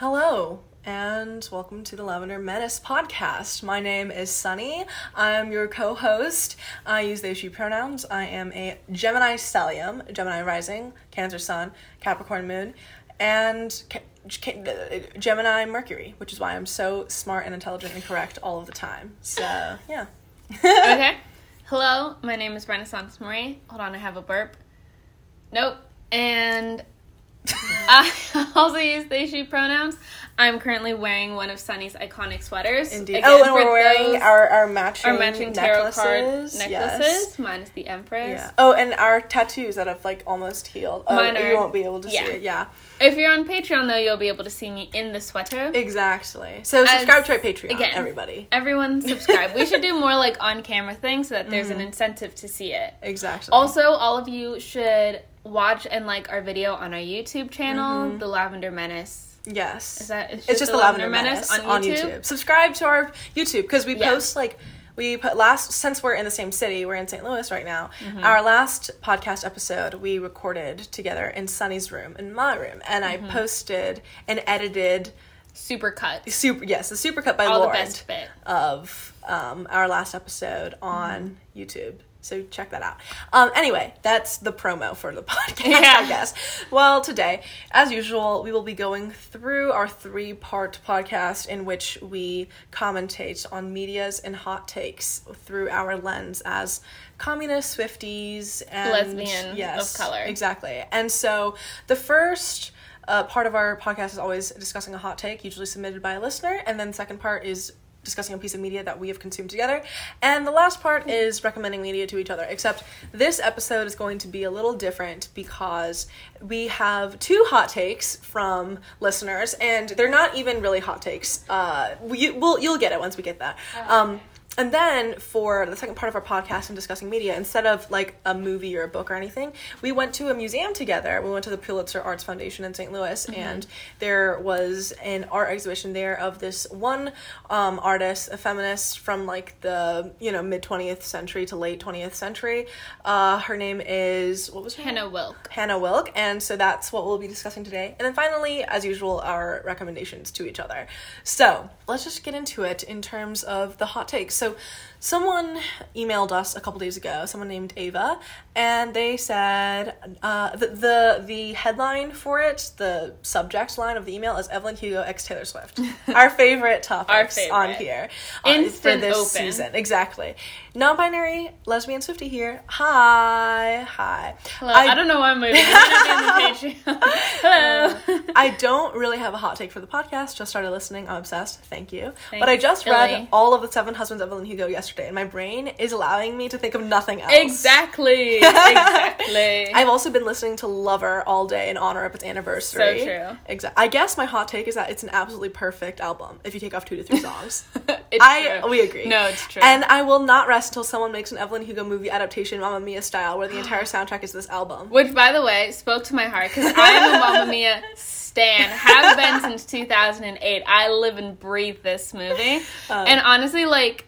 Hello, and welcome to the Lavender Menace podcast. My name is Sunny. I'm your co host. I use they, she pronouns. I am a Gemini stellium, Gemini rising, Cancer sun, Capricorn moon, and Gemini Mercury, which is why I'm so smart and intelligent and correct all of the time. So, yeah. okay. Hello, my name is Renaissance Marie. Hold on, I have a burp. Nope. And I also use they, she pronouns. I'm currently wearing one of Sunny's iconic sweaters. Indeed. Again, oh, and we're wearing those- our, our matching, our matching tarot necklaces. card Yes. necklaces. Mine is the Empress. Yeah. Oh, and our tattoos that have like almost healed. Oh, Mine you won't be able to yeah. see it. Yeah. If you're on Patreon, though, you'll be able to see me in the sweater. Exactly. So subscribe to our Patreon, again, everybody. Everyone subscribe. we should do more like on camera things so that there's Mm-hmm. an incentive to see it. Exactly. Also, all of you should watch and like our video on our YouTube channel, The Lavender Menace. yes. Is that it's it's just the Lavender Menace, on, YouTube. Subscribe to our YouTube because we Yeah. post like we put last since we're in the same city, we're in St. Louis right now. Mm-hmm. Our last podcast episode we recorded together in Sunny's room in my room, and Mm-hmm. I posted and edited Super cut. super yes the super cut by All the Lauren best bit. of um, our last episode on YouTube. So check that out. Um, anyway, that's the promo for the podcast, Yeah. I guess. Well, today, as usual, we will be going through our three part podcast in which we commentate on medias and hot takes through our lens as communist Swifties and Lesbian of color. Exactly. And so the first uh, part of our podcast is always discussing a hot take, usually submitted by a listener, and then the second part is discussing a piece of media that we have consumed together. And the last part is recommending media to each other. Except this episode is going to be a little different because we have two hot takes from listeners, and they're not even really hot takes. Uh, we, we'll, you'll get it once we get that. Um, and then for the second part of our podcast and discussing media, instead of like a movie or a book or anything, we went to a museum together. We went to the Pulitzer Arts Foundation in St. Louis, and there was an art exhibition there of this one um, artist, a feminist from like the you know mid twentieth century to late twentieth century. Uh, her name is what was her name? Hannah Wilke. Hannah Wilke, and so that's what we'll be discussing today. And then finally, as usual, our recommendations to each other. So let's just get into it in terms of the hot takes. So eu someone emailed us a couple days ago, someone named Ava, and they said uh, the, the the headline for it, the subject line of the email is Evelyn Hugo x Taylor Swift. Our favorite topics favorite. on here uh, for this open. season. Exactly. Non-binary lesbian Swifty here. Hi, hi. Hello. I, don't know why I'm moving. I'm gonna be in the Patreon. Hello. I don't really have a hot take for the podcast. Just started listening. I'm obsessed. Thank you. Thanks, but I just read all of the Seven Husbands of Evelyn Hugo yesterday, and my brain is allowing me to think of nothing else. exactly. Exactly. I've also been listening to Lover all day in honor of its anniversary. So true. Exactly. I guess my hot take is that it's an absolutely perfect album if you take off two to three songs. it's I true. we agree. No, it's true. And I will not rest until someone makes an Evelyn Hugo movie adaptation, Mamma Mia style, where the entire soundtrack is this album. Which, by the way, spoke to my heart because I am a Mamma Mia stan. Have been since 2008. I live and breathe this movie. Um, and honestly, like,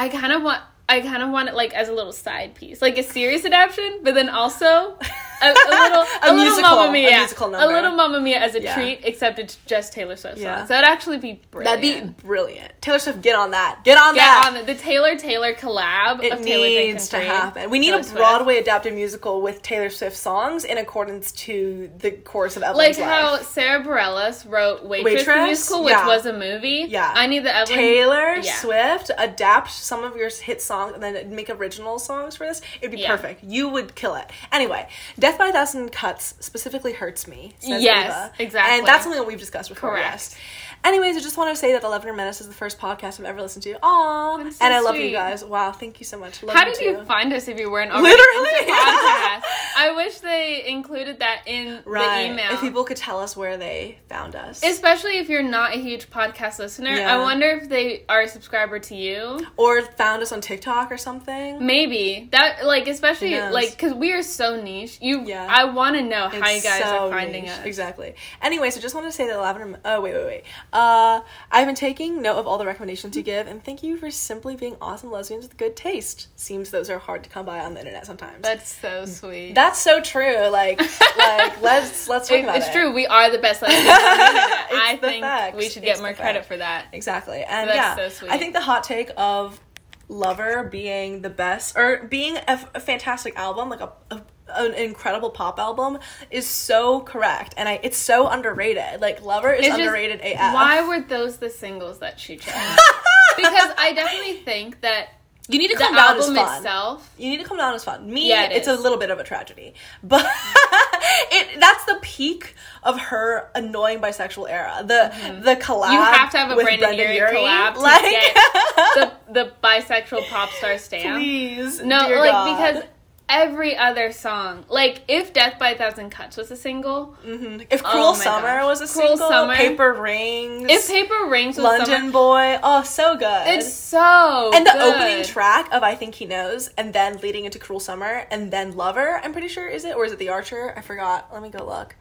I kind of want. I kind of want it like as a little side piece, like a serious adaptation, but then also a, a little, a, little musical- Mamma a Mia, musical number. a little Mamma Mia as a Yeah. treat, except it's just Taylor Swift songs. Yeah. That'd actually be brilliant. That'd be brilliant. Taylor Swift, get on that. Get on Get that. on the, the Taylor Taylor collab It needs to happen. We need Taylor a Swift. Broadway adapted musical with Taylor Swift songs in accordance to the course of Like Evelyn's how. Sarah Bareilles wrote Waitress, Waitress? musical, which Yeah. was a movie. Yeah. I need the Evelyn. Taylor. Swift adapt some of your hit songs and then make original songs for this. It'd be perfect. You would kill it. Anyway, Death by a Thousand Cuts specifically hurts me. Yes, exactly. And that's something that we've discussed before. Correct. Yes. Anyways, I just wanted to say that The Lavender Menace is the first podcast I've ever listened to. Aww. So and I love you guys. Wow, thank you so much. Love How you did too. you find us if you weren't already Literally. podcast? I wish they included that in Right. the email. If people could tell us where they found us. Especially if you're not a huge podcast listener. Yeah. I wonder if they are a subscriber to you. or found us on TikTok or something. Maybe that, like, especially like, because we are so niche. You, Yeah. I want to know how you It's guys so are finding niche. us. Exactly. Anyway, so just wanted to say that Lavender. Oh wait, wait, wait. Uh, I've been taking note of all the recommendations you give, and thank you for simply being awesome lesbians with good taste. Seems those are hard to come by on the internet sometimes. That's so sweet. That's so true. Like, like let's let's talk It- about it's it. true. We are the best lesbians on the internet. I the think facts. we should It's get more credit facts. for that. Exactly. And That's yeah, so sweet. I think the hot take of Lover being the best or being a, f- a fantastic album, like a, a an incredible pop album is so correct and I it's so underrated. Like Lover is It's just, underrated AF. Why were those the singles that she chose? because I definitely think that you need to come down as album fun. itself. You need to come down as fun. Me, Yeah, it it's is. a little bit of a tragedy, but it that's the peak of her annoying bisexual era. The the collab. Mm-hmm. You have to have a with Brandon Brendan Urie collab to like, get the the bisexual pop star stamp. please, No, like God. because every other song, like if Death by a Thousand Cuts was a single, Mhm. if Oh Cruel my Summer gosh. was a Cruel single, Summer. Paper Rings, if Paper Rings was London summer, Boy, oh so good. it's so and the good. opening track of I Think He Knows, and then leading into Cruel Summer, and then Lover. I'm pretty sure is it or is it The Archer? I forgot. Let me go look.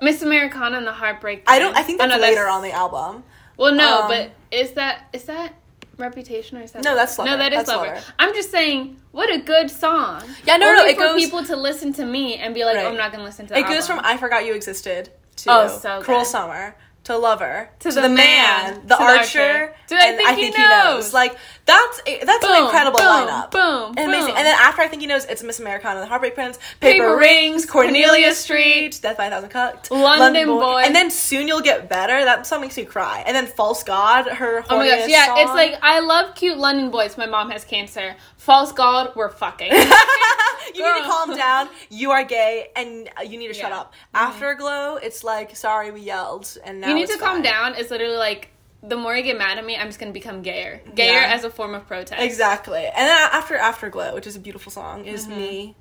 Miss Americana and the Heartbreak. I don't. I think Oh, that's no, later on the album. Well, no, Um, but is that is that Reputation or something. No, that's No, that is That's Lover. Lover. I'm just saying, what a good song. Yeah, no, Only no, it for goes- people to listen to me and be like, Right. oh, I'm not gonna listen to. The It goes from. I Forgot You Existed to Oh, so Cruel good. Summer to Lover To the, the man, man, the to the Archer, Archer, I and Think I He Think He knows. Knows. Like that's a, that's an incredible boom, lineup. boom, And amazing. boom. And then after I Think He Knows, it's Miss Americana and the Heartbreak Prince, Paper, Paper Rings, Cornelia Cornelia Street, Death by a Thousand Cuts, London Boy. and then Soon You'll Get Better. That song makes me cry. And then False God, her Oh my gosh, yeah, song. it's like I love cute London boys. My mom has cancer. False God, we're fucking. you need to calm down. You are gay, and you need to shut Yeah. up. Afterglow, it's like sorry we yelled, and now you need to calm down. It's literally like the more you get mad at me, I'm just gonna become gayer. Gayer Yeah. as a form of protest. Exactly. And then after Afterglow, which is a beautiful song, is Mm-hmm. me.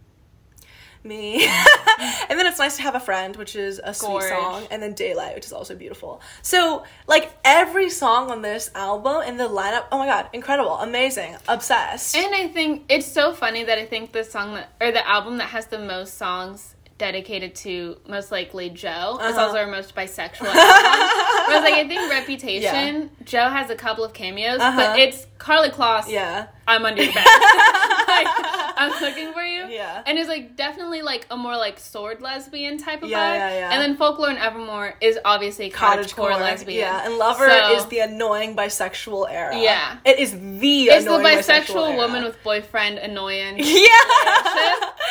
Me. and then it's nice to have a friend, which is a sweet Gorge. song, and then Daylight, which is also beautiful. So, like every song on this album and the lineup, oh my god, incredible, amazing, obsessed. And I think it's so funny that I think the song that or the album that has the most songs dedicated to most likely Joe is Uh-huh. also our most bisexual album. Whereas like I think Reputation, Joe has a couple of cameos, Uh-huh. but it's Karlie Kloss. yeah. I'm under your bed. like, I'm looking for. Yeah. And it's like definitely like a more like sword lesbian type of Yeah, vibe. yeah, yeah. And then Folklore and Evermore is obviously cottage core lesbian. Yeah, and Lover So- is the annoying bisexual era. Yeah. It is the It's the annoying bisexual era. woman with boyfriend annoyance Yeah.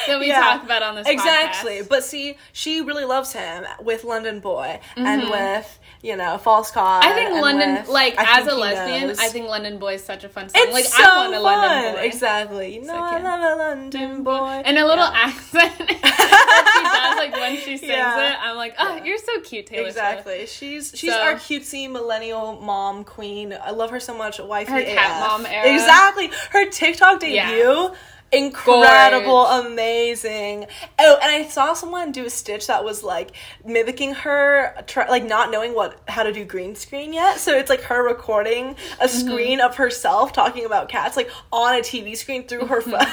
that we Yeah. talk about on this Exactly. podcast. But see, she really loves him with London Boy and mm-hmm. with, you know, False God. Mm-hmm. I think London, with like as a lesbian, Knows. I think London Boy is such a fun song. it's like so I want a fun. London Boy. Exactly. You know, So I love a London boy. And a little Yeah. accent that she does, like when she sings Yeah. it, I'm like, oh, Yeah. you're so cute, Taylor Swift. Exactly. She's she's So- our cutesy millennial mom queen. I love her so much. Wifey Her cat mom era. Exactly. Her TikTok debut. Incredible, Gorge. amazing. Oh, and I saw someone do a stitch that was like mimicking her, try, like not knowing what how to do green screen yet. So it's like her recording a Mm-hmm. screen of herself talking about cats, like on a TV screen through her phone.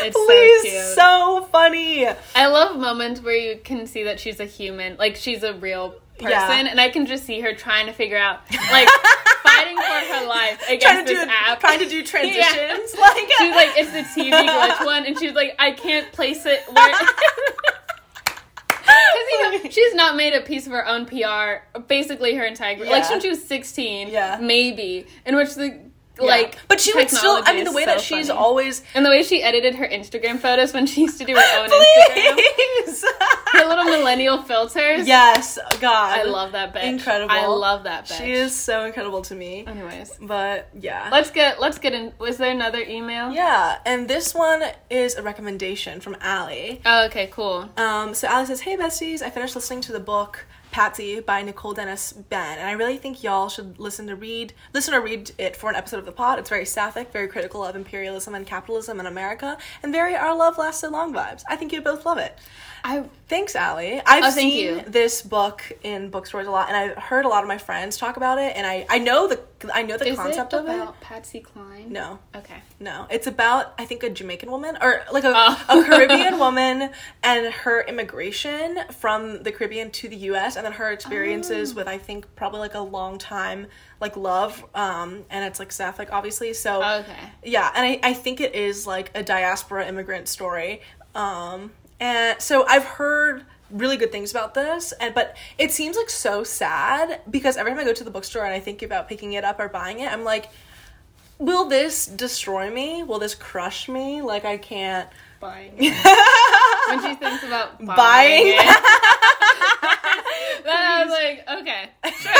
It's so Please, cute. so funny. I love moments where you can see that she's a human, like she's a real person, Yeah. and I can just see her trying to figure out, like, fighting for her life against Trying to this do app. trying to do Yeah. transitions. Like She's like, it's the TV glitch one, and she's like, I can't place it where. Because you know she's not made a piece of her own PR basically her entire like Yeah. since she was sixteen, Yeah. maybe in which the Yeah. like but she would still. I mean, the way so that she's funny. always. and the way she edited her Instagram photos when she used to do her own Instagram, her little millennial filters. yes, God, I love that bitch. Incredible. I love that bitch. She is so incredible to me. Anyways, But yeah. let's get let's get in. Was there another email? yeah, and this one is a recommendation from Allie. Oh, okay, cool. Um, so Allie says, "Hey besties, I finished listening to the book Patsy by Nicole Dennis-Benn, and I really think y'all should listen to read listen or read it for an episode of the pod. It's very sapphic, very critical of imperialism and capitalism in America, and very our love lasts so long vibes. I think you'd both love it." I Thanks, Allie. I've Oh, thank seen you. this book in bookstores a lot, and I've heard a lot of my friends talk about it, and I, I know the I know the is concept it of it. about Patsy Cline? No, Okay. no, it's about I think a Jamaican woman or like a, Oh. a Caribbean woman and her immigration from the Caribbean to the U.S. and then her experiences Oh. with I think probably like a long time like love, um, and it's like sapphic obviously. So Okay. yeah, and I, I think it is like a diaspora immigrant story. Um, and so I've heard really good things about this and but it seems like so sad because every time I go to the bookstore and I think about picking it up or buying it, I'm like will this destroy me? Will this crush me? Like I can't Buying. when she thinks about buying, Buying? it. then I was like, okay, sure.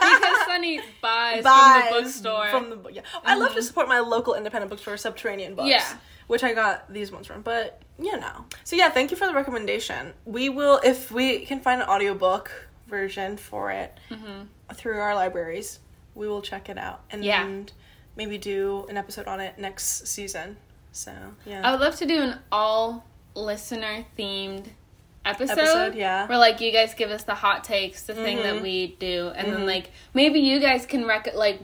Because Sunny buys, buys from the bookstore. From the yeah. I love mm-hmm. to support my local independent bookstore, Subterranean Books. Yeah. Which I got these ones from, but you know. So yeah, thank you for the recommendation. We will, if we can find an audiobook version for it mm-hmm. through our libraries, we will check it out and Yeah. maybe do an episode on it next season. So yeah. I would love to do an all listener themed episode, Episode, yeah. where like you guys give us the hot takes, the thing that mm-hmm. we do, and then mm-hmm. like maybe you guys can rec- like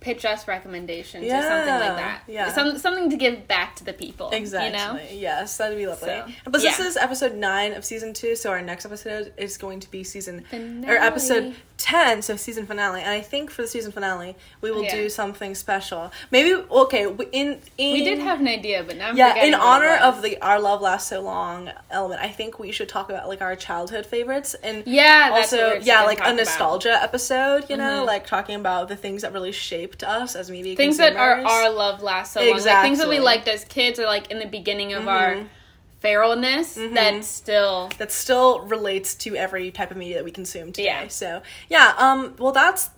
pitch us recommendations or something like that. yeah. Some, something to give back to the people. Exactly. You know? Yes, that'd be lovely. So, but this is episode nine of season two, so our next episode is going to be season or episode ten, so season finale. And I think for the season finale, we will Yeah. do something special. Maybe okay. we- In in We did have an idea, but now I'm yeah. In honor of the our love lasts so long element, I think we should talk about like our childhood favorites and Yeah, also yeah like a about. nostalgia episode. You know, Mhm. like talking about the things that really shaped us as media things that are our love lasts so long. Like things that we liked as kids or like in the beginning of our Feralness that still that still relates to every type of media that we consume today. Yeah. So yeah, um, well that's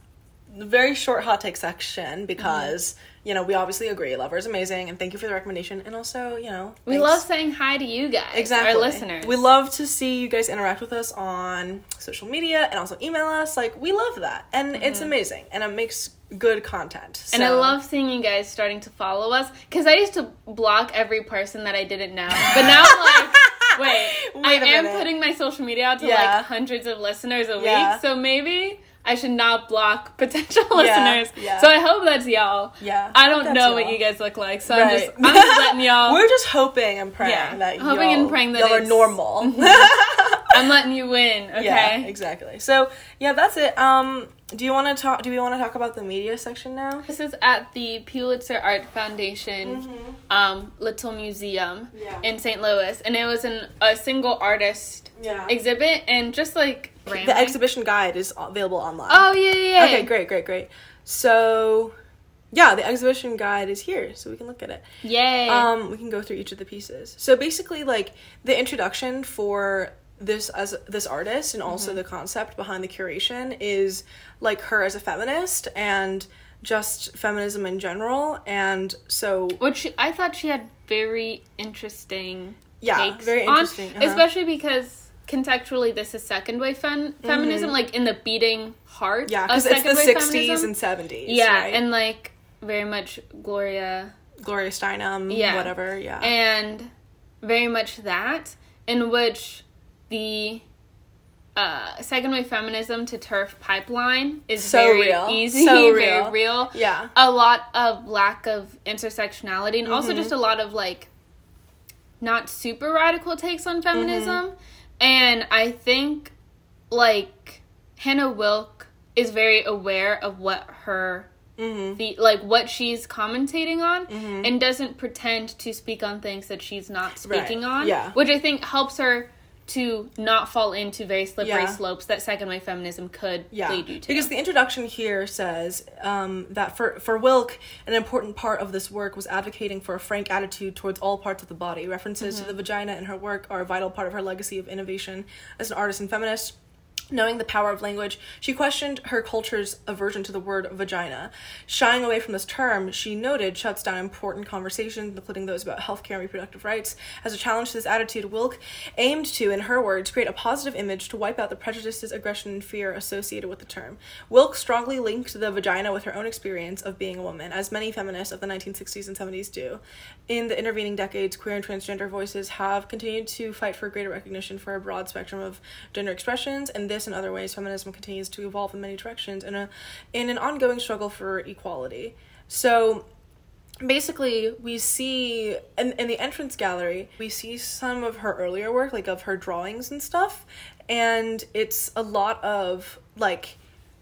very short hot take section because Mm-hmm. You know we obviously agree. Lover is amazing, and thank you for the recommendation. And also, you know, we thanks- love saying hi to you guys, exactly our listeners. We love to see you guys interact with us on social media and also email us. Like we love that, and it's amazing, and it makes good content. Mm-hmm. And I love seeing you guys starting to follow us because I used to block every person that I didn't know, but now I'm like, wait, Wait I am minute. putting my social media out to Yeah. like hundreds of listeners a Yeah. week, so maybe I should not block potential Yeah, listeners. yeah. So I hope that's y'all. Yeah, I don't know what y'all. you guys look like, so I'm just I'm just letting y'all. We're just hoping and praying Yeah. that Hoping y'all, and praying that y'all are normal. I'm letting you win. Okay. Yeah, exactly. So yeah, that's it. Um, do you want to talk? Do we want to talk about the media section now? This is at the Pulitzer Art Foundation um, Little Museum Mm-hmm. Yeah. in St. Louis, and it was an, a single artist Yeah. exhibit, and just like the exhibition guide is available online. Oh yeah, yeah. yeah. Okay, great, great, great. So, yeah, the exhibition guide is here, so we can look at it. Yay. Um, we can go through each of the pieces. So basically, like the introduction for this as this artist and Mm-hmm. also the concept behind the curation is like her as a feminist and just feminism in general. And so, Which I thought she had very interesting yeah, very on, interesting. Uh-huh. especially because contextually this is second wave fem- feminism, like in the beating heart. Mm-hmm. yeah, because it's the '60s feminism. and '70s. yeah, right? and like very much Gloria Gloria Steinem, Yeah. whatever. Yeah, and very much that in which the uh, second wave feminism to turf pipeline is So very real. easy, So very real. real. yeah, A lot of lack of intersectionality, and Mm-hmm. also just a lot of like not super radical takes on feminism. Mm-hmm. And I think like Hannah Wilke is very aware of what her mm-hmm. the like what she's commentating on and doesn't pretend to speak on things that she's not speaking Right. on Yeah. which i think helps her to not fall into very slippery Yeah. slopes that second wave feminism could yeah. lead you to Because the introduction here says um, that for, for Wilke, an important part of this work was advocating for a frank attitude towards all parts of the body. References Mm-hmm. to the vagina in her work are a vital part of her legacy of innovation as an artist and feminist. Knowing the power of language, she questioned her culture's aversion to the word vagina. Shying away from this term, she noted, shuts down important conversations, including those about healthcare and reproductive rights. As a challenge to this attitude, Wilke aimed to, in her words, create a positive image to wipe out the prejudices, aggression, and fear associated with the term. Wilke strongly linked the vagina with her own experience of being a woman, as many feminists of the 1960s and 70s do. In the intervening decades, queer and transgender voices have continued to fight for greater recognition for a broad spectrum of gender expressions, and this and other ways feminism continues to evolve in many directions in a in an ongoing struggle for equality. So basically we see in, in the entrance gallery we see some of her earlier work like of her drawings and stuff and it's a lot of like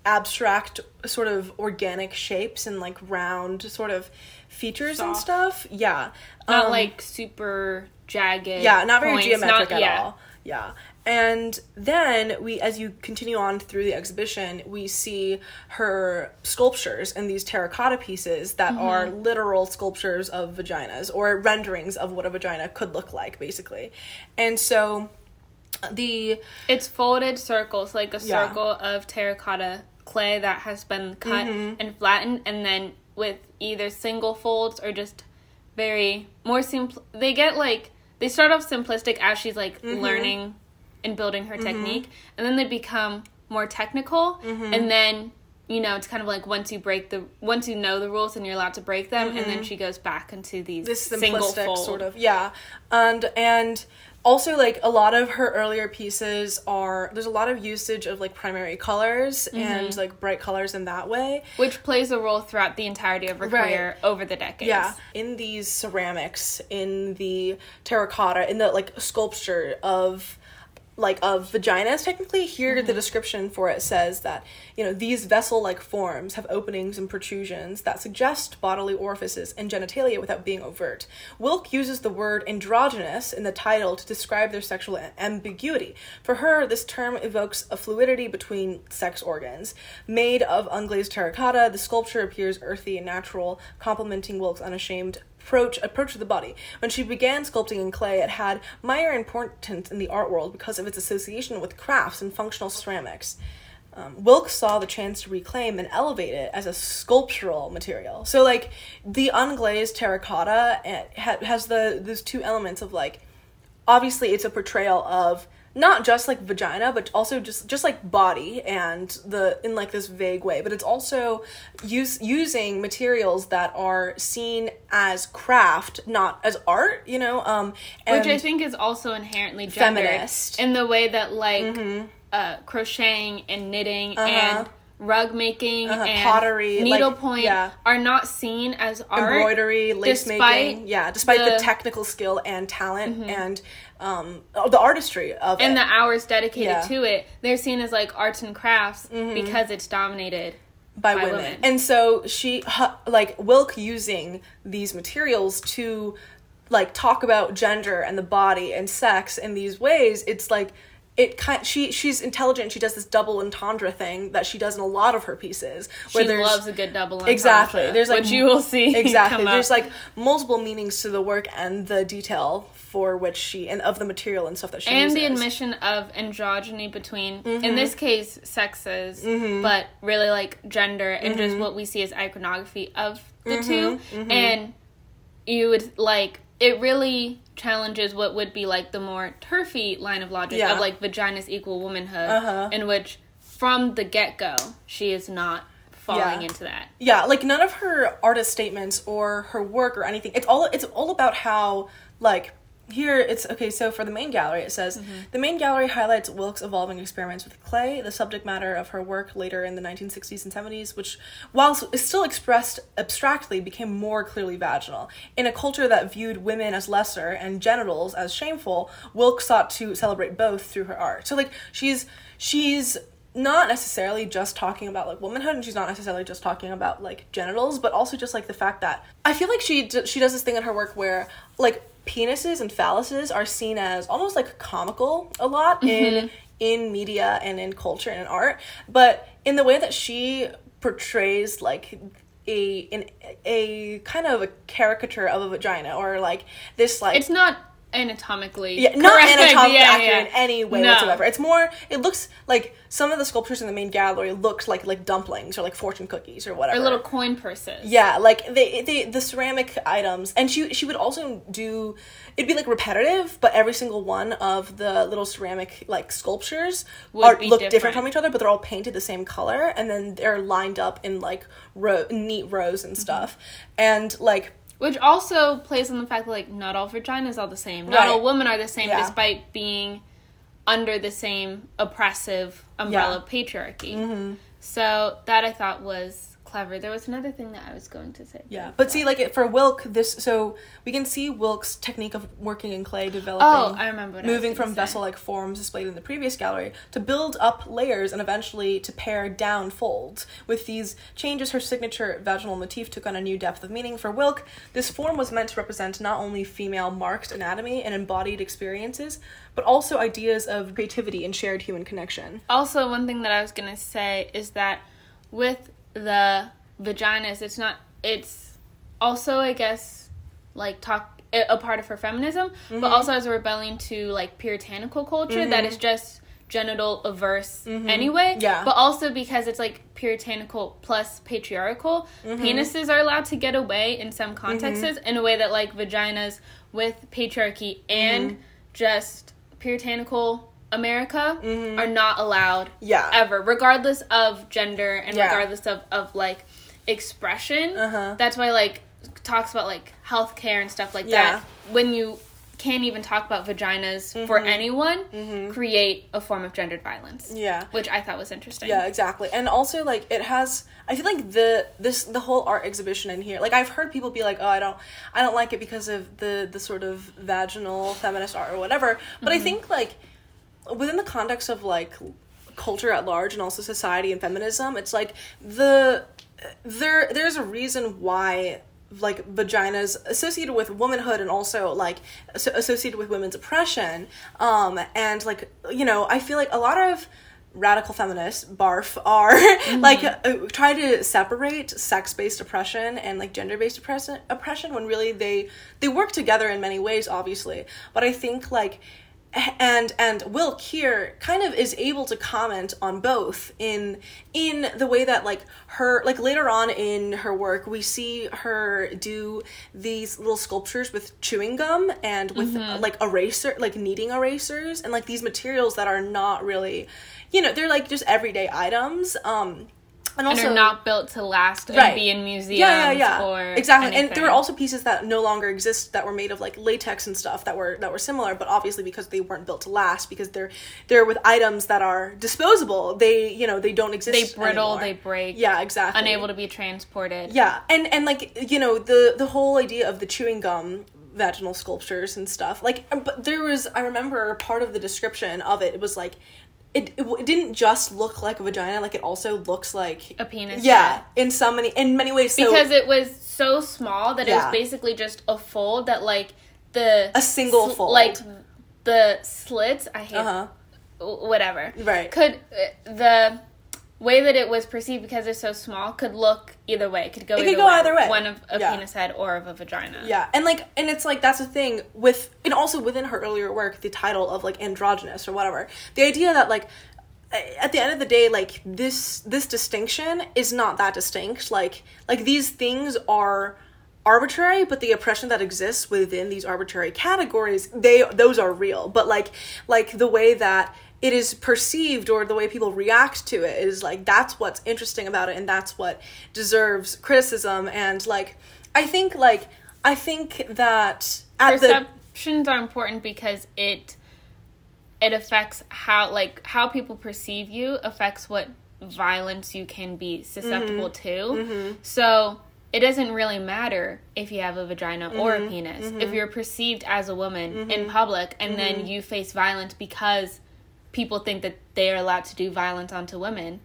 abstract sort of organic shapes and like round sort of features and stuff yeah not Um, like super jagged yeah not very points, geometric not- at yeah. all Yeah. And then we as you continue on through the exhibition, we see her sculptures and these terracotta pieces that Mm-hmm. are literal sculptures of vaginas or renderings of what a vagina could look like basically. And so the It's folded circles, like a Yeah. circle of terracotta clay that has been cut Mm-hmm. and flattened, and then with either single folds or just very more simple. They get like they start off simplistic as she's like Mm-hmm. learning and building her technique, and then they become more technical, Mm-hmm. and then. You know, it's kind of like once you break the once you know the rules and you're allowed to break them, and then she goes back into these Mm-hmm. this single fold. sort of yeah and and also like a lot of her earlier pieces are there's a lot of usage of like primary colors Mm-hmm. and like bright colors in that way which plays a role throughout the entirety of her Right. career over the decades. yeah in these ceramics in the terracotta in the like sculpture of like of vaginas technically here the mm-hmm. description for it says that you know these vessel like forms have openings and protrusions that suggest bodily orifices and genitalia without being overt. Wilke uses the word androgynous in the title to describe their sexual ambiguity. For her this term evokes a fluidity between sex organs. Made of unglazed terracotta the sculpture appears earthy and natural complementing Wilke's unashamed approach approach to the body. When she began sculpting in clay, it had minor importance in the art world because of its association with crafts and functional ceramics. Um, Wilkes saw the chance to reclaim and elevate it as a sculptural material. So, like the unglazed terracotta eh, ha- has the those two elements of like, obviously, it's a portrayal of not just like vagina but also just just like body and the in like this vague way but it's also use using materials that are seen as craft not as art you know um and which I think is also inherently gendered Feminist. Mm-hmm. in the way that like uh, crocheting and knitting and rug making Uh-huh, and pottery, like, needlepoint yeah. are not seen as art. embroidery lace making yeah despite the, the- Mm-hmm. technical skill and talent and um oh, the artistry of and it the hours dedicated Yeah. Mm-hmm. to it, they're seen as like arts and crafts because it's dominated. by, by women. women. And so she like Wilke using these materials to like talk about gender and the body and sex in these ways. It's like it kind she she's intelligent. She does this double entendre thing that she does in a lot of her pieces. Where She loves a good double entendre, exactly. There's like which you will see exactly. come up. There's like multiple meanings to the work and the detail for which she and of the material and stuff that she and uses. the admission of androgyny between Mm-hmm. in this case sexes but really like gender and just Mm-hmm. what we see as iconography of the 2 and you would like it really challenges what would be like the more turfy line of logic Yeah. of like vaginas equal womanhood Uh-huh. in which from the get-go she is not falling Yeah. into that Yeah, like none of her artist statements or her work or anything. It's all it's all about how like here it's okay so for the main gallery it says mm-hmm. the main gallery highlights Wilke's evolving experiments with clay the subject matter of her work later in the 1960s and 70s which while still expressed abstractly became more clearly vaginal. In a culture that viewed women as lesser and genitals as shameful wilkes sought to celebrate both through her art. So like she's she's not necessarily just talking about like womanhood and she's not necessarily just talking about like genitals but also just like the fact that i feel like she d- she does this thing in her work where like penises and phalluses are seen as almost like comical a lot in mm-hmm. in media and in culture and in art. But in the way that she portrays like a in a kind of a caricature of a vagina or like this like it's not anatomically yeah, not correct. anatomically Yeah, accurate yeah. in any way No. whatsoever. It's more. It looks like some of the sculptures in the main gallery looked like like dumplings or like fortune cookies or whatever. or little coin purses Yeah, like they, they the ceramic items, and she she would also do. It'd be like repetitive, but every single one of the little ceramic like sculptures Would are look different. different. from each other, but they're all painted the same color, and then they're lined up in like row neat rows and mm-hmm. stuff, and like Which also plays on the fact that like not all vaginas are the same. Not Right. all women are the same Yeah. despite being under the same oppressive umbrella Yeah. of patriarchy. Mm-hmm. So that I thought was clever. There was another thing that I was going to say. Yeah, but see, like it, for Wilke, this so we can see Wilke's technique of working in clay developing. Oh, I remember. What moving I from say. vessel-like forms displayed in the previous gallery to build up layers and eventually to pare down folds. With these changes, her signature vaginal motif took on a new depth of meaning. For Wilke, this form was meant to represent not only female marked anatomy and embodied experiences, but also ideas of creativity and shared human connection. Also, one thing that I was gonna say is that with the vaginas, it's not. It's also, I guess, like talk a part of her feminism, Mm-hmm. but also as a rebellion to like puritanical culture that is just genital averse anyway. Mm-hmm. Yeah. But also because it's like puritanical plus patriarchal, Mm-hmm. penises are allowed to get away in some contexts in a way that like vaginas with patriarchy and Mm-hmm. just puritanical America are not allowed Mm-hmm. Yeah. ever, regardless of gender and Yeah. regardless of, of like expression. Uh-huh. That's why like talks about like healthcare and stuff like Yeah. that. When you can't even talk about vaginas Mm-hmm. for anyone, create a form of gendered violence. Yeah. Which I thought was interesting. Yeah, exactly. And also like it has I feel like the this the whole art exhibition in here. Like I've heard people be like, "Oh, I don't I don't like it because of the the sort of vaginal feminist art or whatever." But I think like within the context of like culture at large and also society and feminism, it's like the there there's a reason why like vaginas associated with womanhood and also like associated with women's oppression um and like you know i feel like a lot of radical feminists barf are like uh, try to separate sex-based oppression and like gender-based oppression oppression when really they they work together in many ways obviously. But i think like and and Wilke here kind of is able to comment on both in in the way that like her like later on in her work we see her do these little sculptures with chewing gum and with like eraser like kneading erasers and like these materials that are not really you know they're like just everyday items. Um and And also are not built to last and Right. be in museums yeah, yeah, yeah. or exactly. And there were also pieces that no longer exist that were made of like latex and stuff that were that were similar, but obviously because they weren't built to last, because they're they're with items that are disposable. They you know they don't exist. they brittle, anymore. they break, yeah, exactly. unable to be transported. Yeah, and and like you know the the whole idea of the chewing gum vaginal sculptures and stuff. Like, but there was I remember part of the description of it. It was like. It, it, it didn't just look like a vagina, like it also looks like A penis. yeah, in so many in many ways. So because it was so small that it was basically just a fold that like the A single sl- fold. like the slits i hate uh-huh. whatever Right. could uh, the way that it was perceived because it's so small could look either way it could go, It either, could go way. either way. one of a Yeah. penis head or of a vagina Yeah, and like, and it's like that's the thing with, and also within her earlier work, the title of like androgynous or whatever, the idea that like, at the end of the day, like this this distinction is not that distinct. Like like these things are arbitrary, but the oppression that exists within these arbitrary categories, they those are real. But like like the way that it is perceived or the way people react to it is like that's what's interesting about it and that's what deserves criticism and like I think like I think that at the perceptions are important because it it affects how like how people perceive you affects what violence you can be susceptible mm-hmm. to. Mm-hmm. So it doesn't really matter if you have a vagina or a mm-hmm. penis. If you're perceived as a woman in public and then you face violence because people think that they are allowed to do violence onto women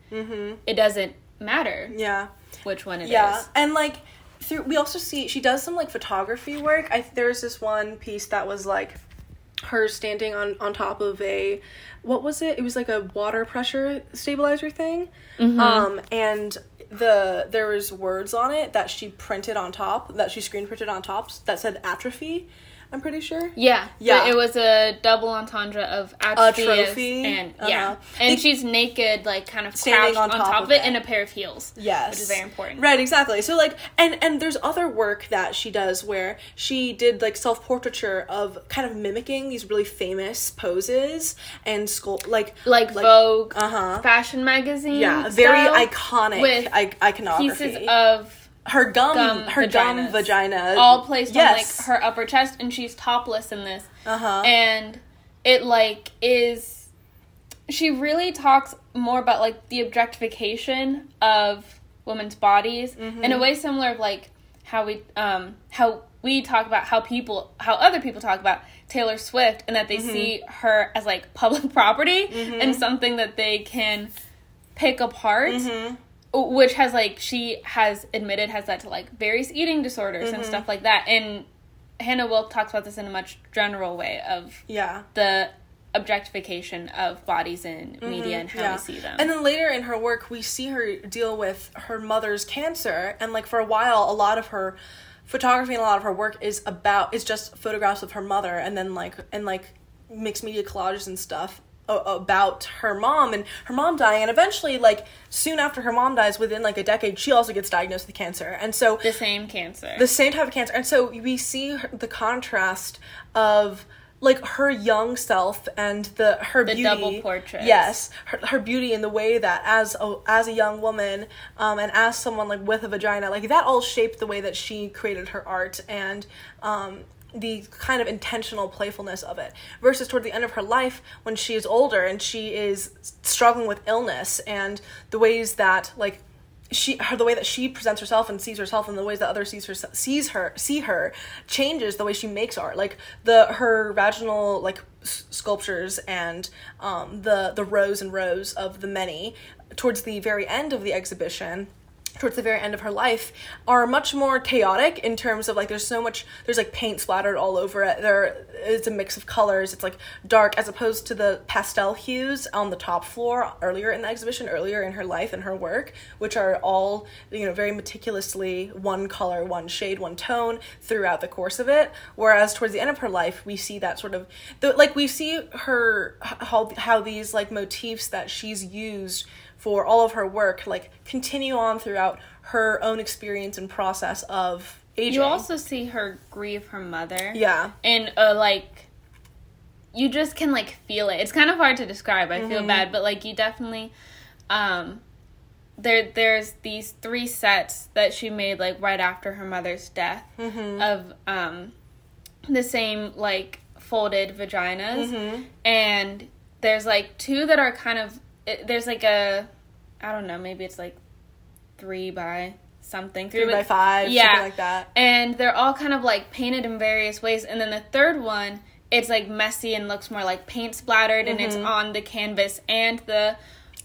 it doesn't matter yeah. which one it is. yeah and like through we also see she does some like photography work. I there's this one piece that was like her standing on on top of a what was it? It was like a water pressure stabilizer thing. Um and the there was words on it that she printed on top that she screen printed on top that said atrophy i'm pretty sure Yeah, Yeah. It was a double entendre of trophy, and uh-huh. yeah, and It- she's naked, like kind of Standing on on, top top, of it it. in a pair of heels. Yes. which is very important. Right, exactly. So like and and there's other work that she does where she did like self-portraiture of kind of mimicking these really famous poses and sculpt like Like, Vogue, uh-huh. fashion magazine. yeah, very style, iconic with I- iconography. pieces of her gum, gum her gum vaginas. vagina all placed yes. on like her upper chest, and she's topless in this. Uh-huh. And it like is. She really talks more about like the objectification of women's bodies in a way similar of like how we um how we talk about how people how other people talk about Taylor Swift and that they see her as like public property and something that they can pick apart which has like she has admitted has led to like various eating disorders and mm-hmm. stuff like that and Hannah Wilke talks about this in a much general way of Yeah. the objectification of bodies in mm-hmm. media and how Yeah. we see them. And then later in her work, we see her deal with her mother's cancer, and like for a while, a lot of her photography and a lot of her work is about is just photographs of her mother, and then like and like mixed media collages and stuff about her mom and her mom dying and eventually like soon after her mom dies within like a decade she also gets diagnosed with cancer. And so the same cancer. the same type of cancer. And so we see the contrast of like her young self and the her The beauty. double portraits. yes. Her, her beauty in the way that as a, as a young woman um, and as someone like with a vagina like that all shaped the way that she created her art. And um, the kind of intentional playfulness of it versus toward the end of her life when she is older and she is struggling with illness and the ways that like she her the way that she presents herself and sees herself and the ways that others sees her sees her see her changes the way she makes art. Like the her vaginal like s- sculptures and um the the rows and rows of the many towards the very end of the exhibition towards the very end of her life are much more chaotic in terms of like there's so much there's like paint splattered all over it. There is a mix of colors. It's like dark as opposed to the pastel hues on the top floor earlier in the exhibition earlier in her life and her work which are all you know very meticulously one color one shade one tone throughout the course of it. Whereas towards the end of her life we see that sort of the, like we see her how how these like motifs that she's used for all of her work like continue on throughout her own experience and process of aging. you also see her grieve her mother. yeah. And uh, like you just can like feel it. It's kind of hard to describe. I Mm-hmm. feel bad, but like you definitely um there there's these three sets that she made like right after her mother's death Mm-hmm. of um the same like folded vaginas Mm-hmm. and there's like two that are kind of it, there's like a I don't know, maybe it's like 3 by something Three by five, yeah something like that. and they're all kind of like painted in various ways and then the third one it's like messy and looks more like paint splattered and it's on the canvas and the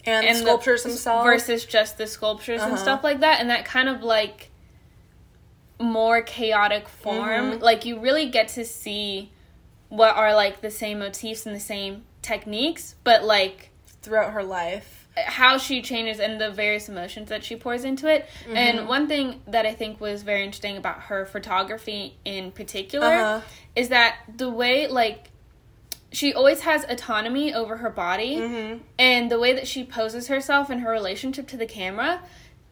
And, and the sculptures s- themselves. versus just the sculptures and Uh-huh. stuff like that and that kind of like more chaotic form Mm-hmm. like you really get to see what are like the same motifs and the same techniques but like throughout her life. How she changes and the various emotions that she pours into it. Mm-hmm. And one thing that I think was very interesting about her photography in particular Uh-huh. is that the way like she always has autonomy over her body Mm-hmm. and the way that she poses herself and her relationship to the camera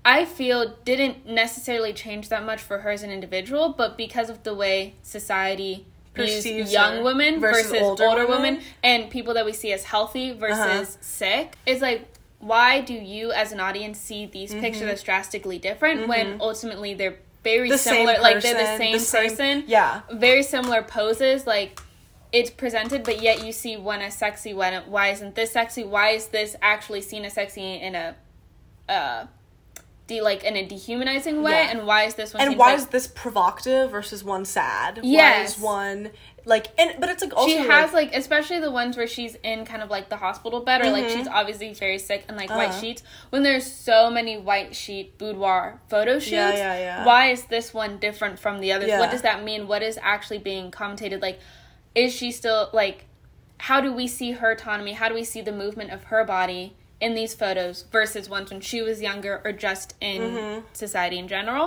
I feel didn't necessarily change that much for her as an individual, but because of the way society Perceives young women versus versus, older older, women. women and people that we see as healthy versus Uh-huh. sick, it's like why do you as an audience see these Mm-hmm. pictures as drastically different when ultimately they're very The similar like they're the same the same- person yeah. very similar poses like it's presented but yet you see one as sexy one why isn't this sexy why is this actually seen as sexy in a uh de- like in a dehumanizing way Yeah. and why is this one And why like- is this provocative versus one sad? Why Yes. is one like and but it's like also she has like, especially the ones where she's in kind of like the hospital bed or like Mhm. she's obviously very sick and like white Uh-huh. sheets when there's so many white sheet boudoir photo shoots Yeah, yeah, yeah. why is this one different from the others Yeah. what does that mean what is actually being commentated like is she still like how do we see her autonomy how do we see the movement of her body in these photos versus ones when she was younger or just in Mm-hmm. society in general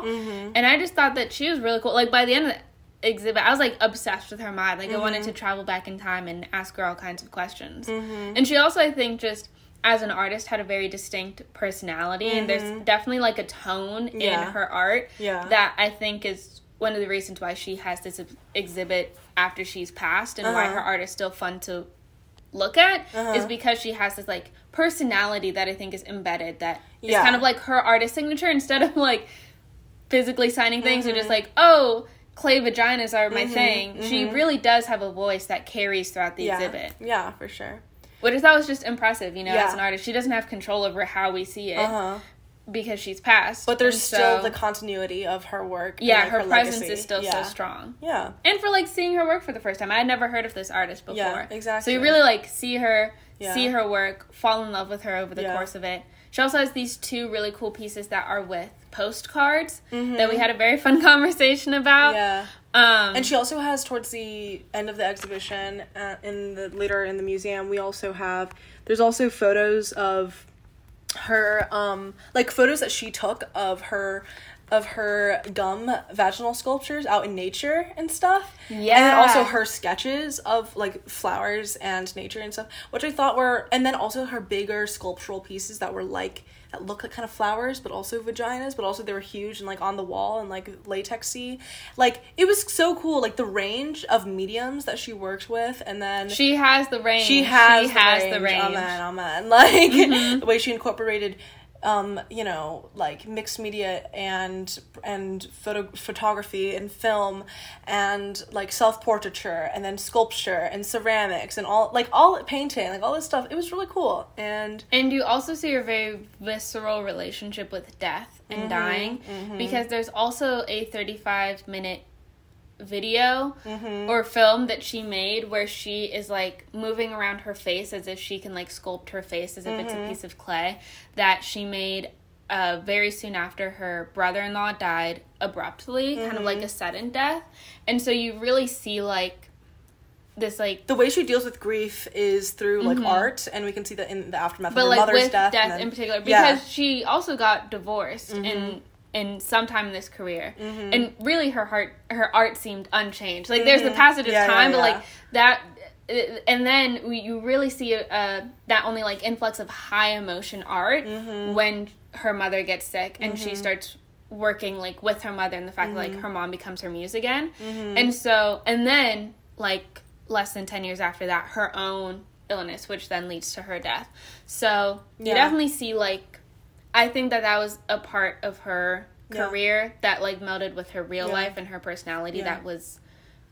and i just thought that she was really cool like by the end of the exhibit i was like obsessed with her mind like i Mm-hmm. wanted to travel back in time and ask her all kinds of questions and she also i think just as an artist had a very distinct personality and there's definitely like a tone Mm-hmm. Yeah. in her art Yeah. that i think is one of the reasons why she has this exhibit after she's passed and why Uh-huh. her art is still fun to look at Uh-huh. is because she has this like personality that I think is embedded that is Yeah. kind of like her artist signature instead of like physically signing things or just Mm-hmm. like oh clay vaginas are my thing. She really does have a voice that carries throughout the yeah. exhibit, Yeah, for sure. which I thought was just impressive. You know, Yeah. as an artist, she doesn't have control over how we see it, Uh-huh. because she's passed. But there's And still the continuity of her work. and, yeah, like, her, presence legacy. is still yeah. so strong. Yeah. And for like seeing her work for the first time, I had never heard of this artist before. Yeah, exactly. So you really like see her, see her work, fall in love with her over the course of it. She also has these two really cool pieces that are with postcards Mhm. that we had a very fun conversation about. Yeah. Um, And she also has towards the end of the exhibition, uh, in the later in the museum, we also have there's also photos of her um like photos that she took of her of her gum vaginal sculptures out in nature and stuff. Yeah. And then also her sketches of like flowers and nature and stuff, which I thought were and then also her bigger sculptural pieces that were like that look like kind of flowers but also vaginas, but also they were huge and like on the wall and like latexy. Like it was so cool, like the range of mediums that she worked with and then she has the range. she has, she the, has range. the range. Amen, amen. Like Mhm. the way she incorporated, um, you know, like mixed media and and photo photography and film and like self portraiture and then sculpture and ceramics and all like all painting like all this stuff. It was really cool and And you also see her very visceral relationship with death and Mhm, dying mhm. because there's also a 35 minute video Mhm. or film that she made where she is like moving around her face as if she can like sculpt her face as if it's a Mhm. piece of clay that she made uh, very soon after her brother-in-law died abruptly kind of like Mhm. a sudden death and so you really see like this like the way she deals with grief is through like Mhm. art and we can see that in the aftermath but of her like mother's with death, death, then- in particular because Yeah. she also got divorced Mhm. in in sometime in this career Mhm. and really her heart her art seemed unchanged like there's the Mhm. passage of Yeah, yeah, time but yeah. like that and then we, you really see uh, that only like influx of high emotion art Mhm. when her mother gets sick and she Mhm. starts working like with her mother and the fact that like Mhm. her mom becomes her muse again and so and then like less than 10 years after that her own illness which then leads to her death so you definitely see like i think that that was a part of her Yeah. career that like melded with her real Yeah. life and her personality Yeah. that was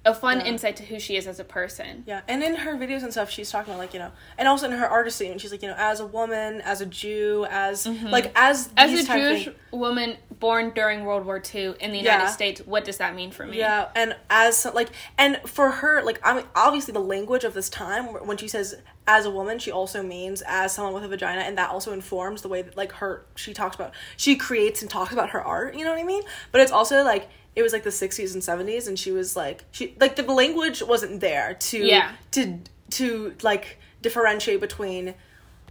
a fun insight to who she is as a person Yeah, and in her videos and stuff, she's talking about like you know, and also in her artistry, and she's like you know, as a woman, as a Jew, as Mhm. like as as a jewish thing- woman born during world war ii in the united states what does that mean for me Yeah, and as like, and for her, like, I mean, obviously the language of this time when she says as a woman, she also means as someone with a vagina, and that also informs the way that like her she talks about she creates and talks about her art. You know what I mean? But it's also like it was like the sixties and seventies, and she was like she like the language wasn't there to Yeah. to to like differentiate between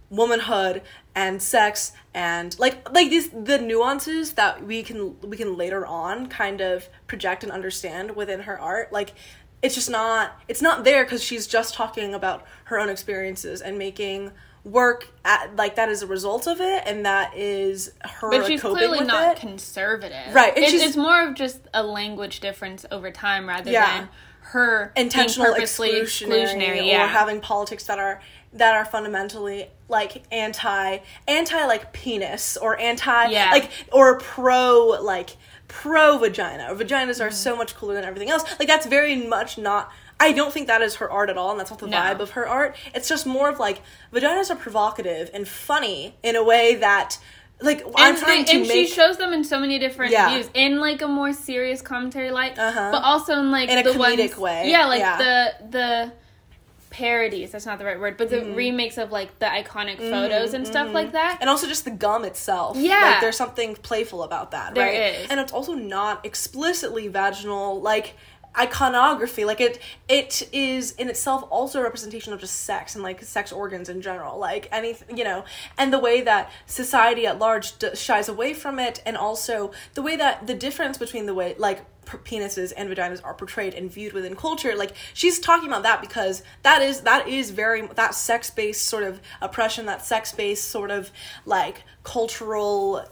womanhood and sex and like like these the nuances that we can we can later on kind of project and understand within her art like it's just not it's not there because she's just talking about her own experiences and making work at like that is a result of it and that is her but she's coping clearly not it. conservative Right, it's, it's more of just a language difference over time rather Yeah. than her intentional purposely exclusionary, exclusionary or having politics that are that are fundamentally like anti anti like penis or anti Yeah. like or pro like pro vagina. Vaginas Mm. are so much cooler than everything else. Like that's very much not I don't think that is her art at all, and that's not the No. vibe of her art. It's just more of like vaginas are provocative and funny in a way that like I'm trying they- to and make she shows them in so many different Yeah. views in like a more serious commentary light Uh-huh. but also in like In a the comedic ones, way, yeah like yeah. the the parodies that's not the right word but the Mm-hmm. remakes of like the iconic photos and stuff like that and also just the gum itself. Yeah. like there's something playful about that, There right? is. and it's also not explicitly vaginal, like iconography. Like it, it is in itself also a representation of just sex and like sex organs in general. Like anything, you know, and the way that society at large d- shies away from it, and also the way that the difference between the way like penises and vaginas are portrayed and viewed within culture like she's talking about that because that is that is very that sex-based sort of oppression that sex-based sort of like cultural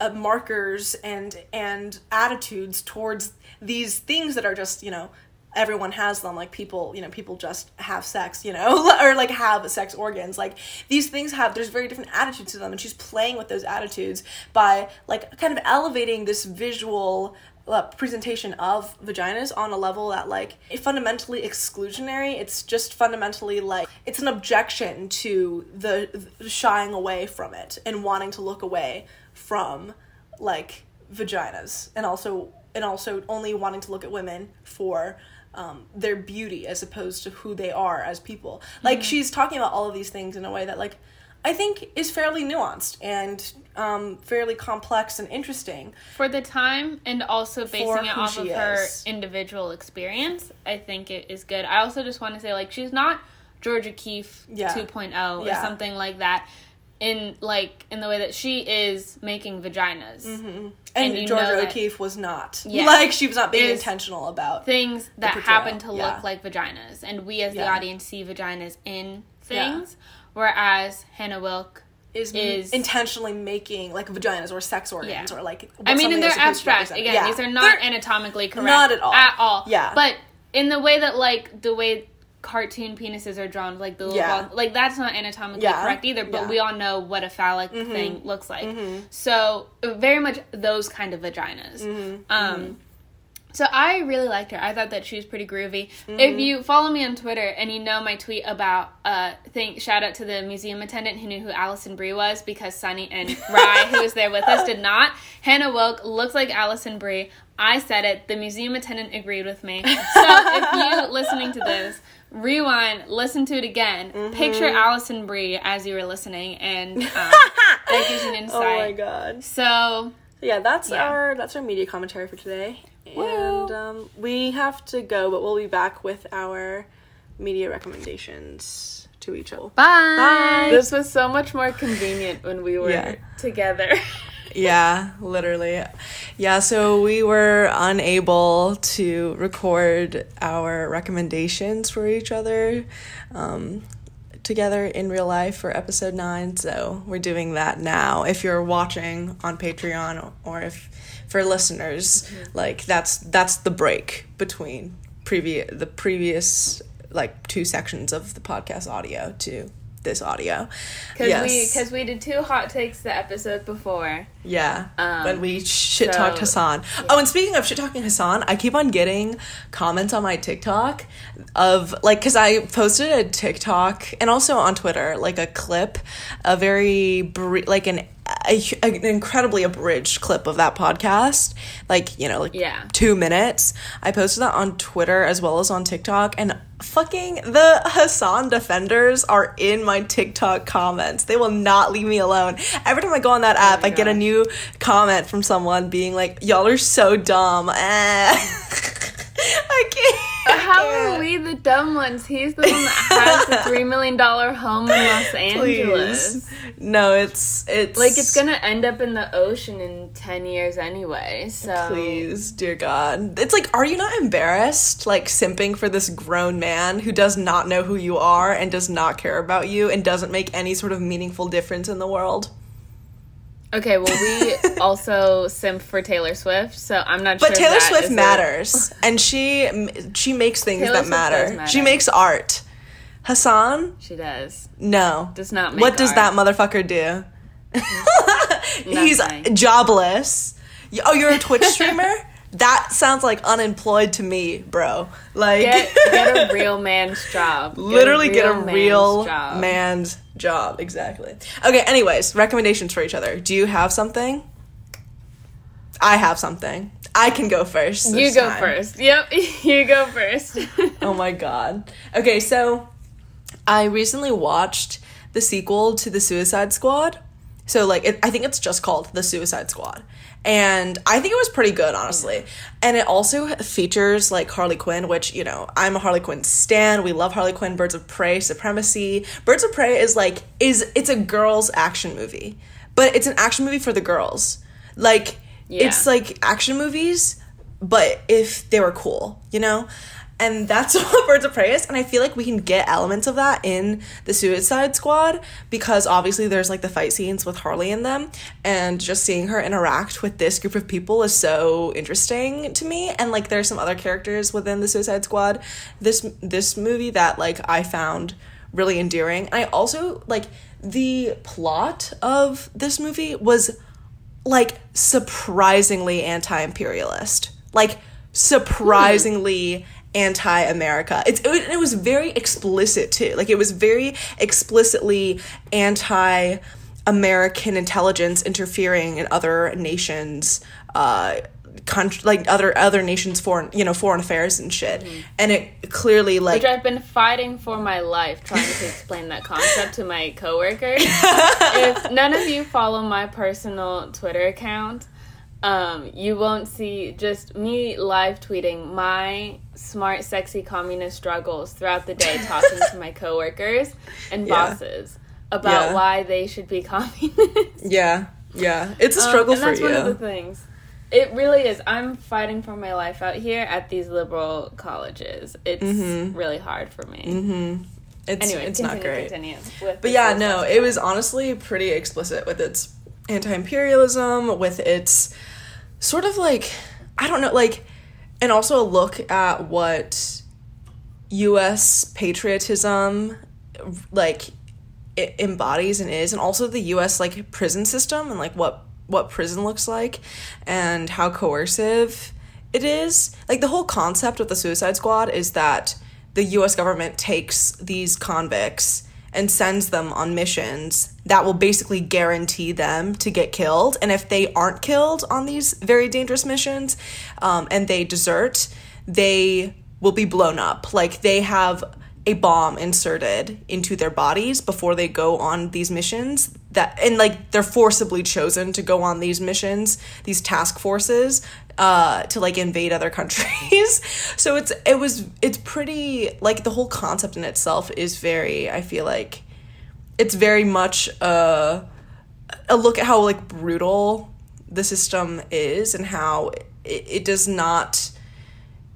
uh, markers and and attitudes towards these things that are just you know everyone has them like people you know people just have sex you know or like have sex organs. Like these things have there's very different attitudes to them and she's playing with those attitudes by like kind of elevating this visual uh, presentation of vaginas on a level that like fundamentally exclusionary. It's just fundamentally like it's an objection to the, the shying away from it and wanting to look away from like vaginas. And also and also only wanting to look at women for um, their beauty as opposed to who they are as people. Like she's talking about all of these things in a way that like I think is fairly nuanced and um, fairly complex and interesting. for the time and also basing it off of she her individual experience i think it is good i also just want to say like she's not georgia keefe Yeah. 2.0 or Yeah. something like that in like in the way that she is making vaginas mm-hmm. And, And you Georgia O'Keeffe was not. Yeah. Like she was not being intentional about. things that happen to yeah. look like vaginas and we as the audience see vaginas in things whereas Hannah Wilke is, is- intentionally making like vaginas or sex organs Yeah. or like. I mean, and they're is supposed to abstract. Again, Yeah. these are not They're- anatomically correct. Not at all. At all. Yeah. But in the way that, like, the way cartoon penises are drawn, like the little Yeah. balls, like that's not anatomically Yeah. correct either. But Yeah. Mm-hmm. we all know what a phallic thing looks like. So very much those kind of vaginas. Mm-hmm. Um. So I really liked her. I thought that she was pretty groovy. Mm-hmm. If you follow me on Twitter and you know my tweet about uh thing shout out to the museum attendant who knew who Alison Brie was because Sunny and Rye, who was there with us, did not. Hannah Wilke looks like Alison Brie. I said it. The museum attendant agreed with me. So if you listening to this, rewind, listen to it again. Mm-hmm. Picture Alison Brie as you were listening, and um, that gives you an insight. Oh my god. So Yeah, that's Yeah. our that's our media commentary for today. Woo. And um, we have to go, but we'll be back with our media recommendations to each other. Bye. Bye. This was so much more convenient when we were Yeah. together. Yeah, literally. Yeah, so we were unable to record our recommendations for each other um, together in real life for episode nine. So we're doing that now. If you're watching on Patreon or if for listeners, like that's that's the break between previous the previous like two sections of the podcast audio to this audio. Because we because we did two hot takes the episode before. Yeah. Um, when we shit talked so- Hasan. Oh, and speaking of shit talking Hasan, I keep on getting comments on my TikTok of like because I posted a TikTok and also on Twitter like a clip, a very br- like an a, an incredibly abridged clip of that podcast, like you know like Yeah. two minutes. I posted that on Twitter as well as on TikTok, and fucking the Hasan defenders are in my TikTok comments. They will not leave me alone. Every time I go on that app, I get a new comment from someone being like, "Y'all are so dumb." Eh. I can't. I How can't. are we the dumb ones? He's the one that has the three million dollar home in Los Angeles. Please. No, it's it's Like it's gonna end up in the ocean in ten years anyway. So Please, dear God. It's like, are you not embarrassed, like, simping for this grown man who does not know who you are and does not care about you and doesn't make any sort of meaningful difference in the world? Okay, well we also simp for Taylor Swift, so I'm not But sure. Taylor Swift is a- matters, and she she makes things Taylor that matter. matter. She makes art. Hasan, She does. no. Does not make what does that motherfucker do? He's jobless. Oh, you're a Twitch streamer? that sounds like unemployed to me, bro. Like Get get a real man's job. Get literally get a man's real job. man's job. Exactly. Okay, anyways, recommendations for each other. Do you have something? I have something. I can go first. You go time. first. Yep, you go first. Oh my god. Okay, so I recently watched the sequel to The Suicide Squad. So like it, I think it's just called The Suicide Squad. And I think it was pretty good, honestly. And it also features like Harley Quinn, which, you know, I'm a Harley Quinn stan. We love Harley Quinn, Birds of Prey, Supremacy. Birds of Prey is like is it's a girls action movie. But it's an action movie for the girls. Like it's like action movies, but if they were cool, you know? And that's what Birds of Prey is. And I feel like we can get elements of that in the Suicide Squad because obviously there's like the fight scenes with Harley in them. And just seeing her interact with this group of people is so interesting to me. And like there's some other characters within the Suicide Squad, this this movie that like I found really endearing. I also like the plot of this movie was like surprisingly anti-imperialist like surprisingly anti-america. It's it, it was very explicit too. Like it was very explicitly anti American intelligence interfering in other nations uh country like other other nations foreign you know foreign affairs and shit. And it clearly like Which I've been fighting for my life trying to explain that concept to my coworkers. if none of you follow my personal Twitter account, um, you won't see just me live tweeting my smart, sexy communist struggles throughout the day, talking to my coworkers and Yeah. bosses about Yeah. why they should be communists. yeah yeah it's a Um, struggle and for that's you one of the things. It really is. I'm fighting for my life out here at these liberal colleges. It's really hard for me. mm-hmm it's Anyway, it's continue, not great Continue But yeah, no, it was honestly pretty explicit with its anti imperialism, with its sort of like, I don't know, like, and also a look at what US patriotism, like, it embodies and is, and also the US, like, prison system and, like, what what prison looks like and how coercive it is. Like the whole concept of the suicide squad is that the US government takes these convicts and sends them on missions that will basically guarantee them to get killed. And if they aren't killed on these very dangerous missions um, and they desert, they will be blown up. Like they have a bomb inserted into their bodies before they go on these missions that and like they're forcibly chosen to go on these missions these task forces uh to like invade other countries. So it's it was it's pretty like the whole concept in itself is very i feel like it's very much a a look at how like brutal the system is and how it, it does not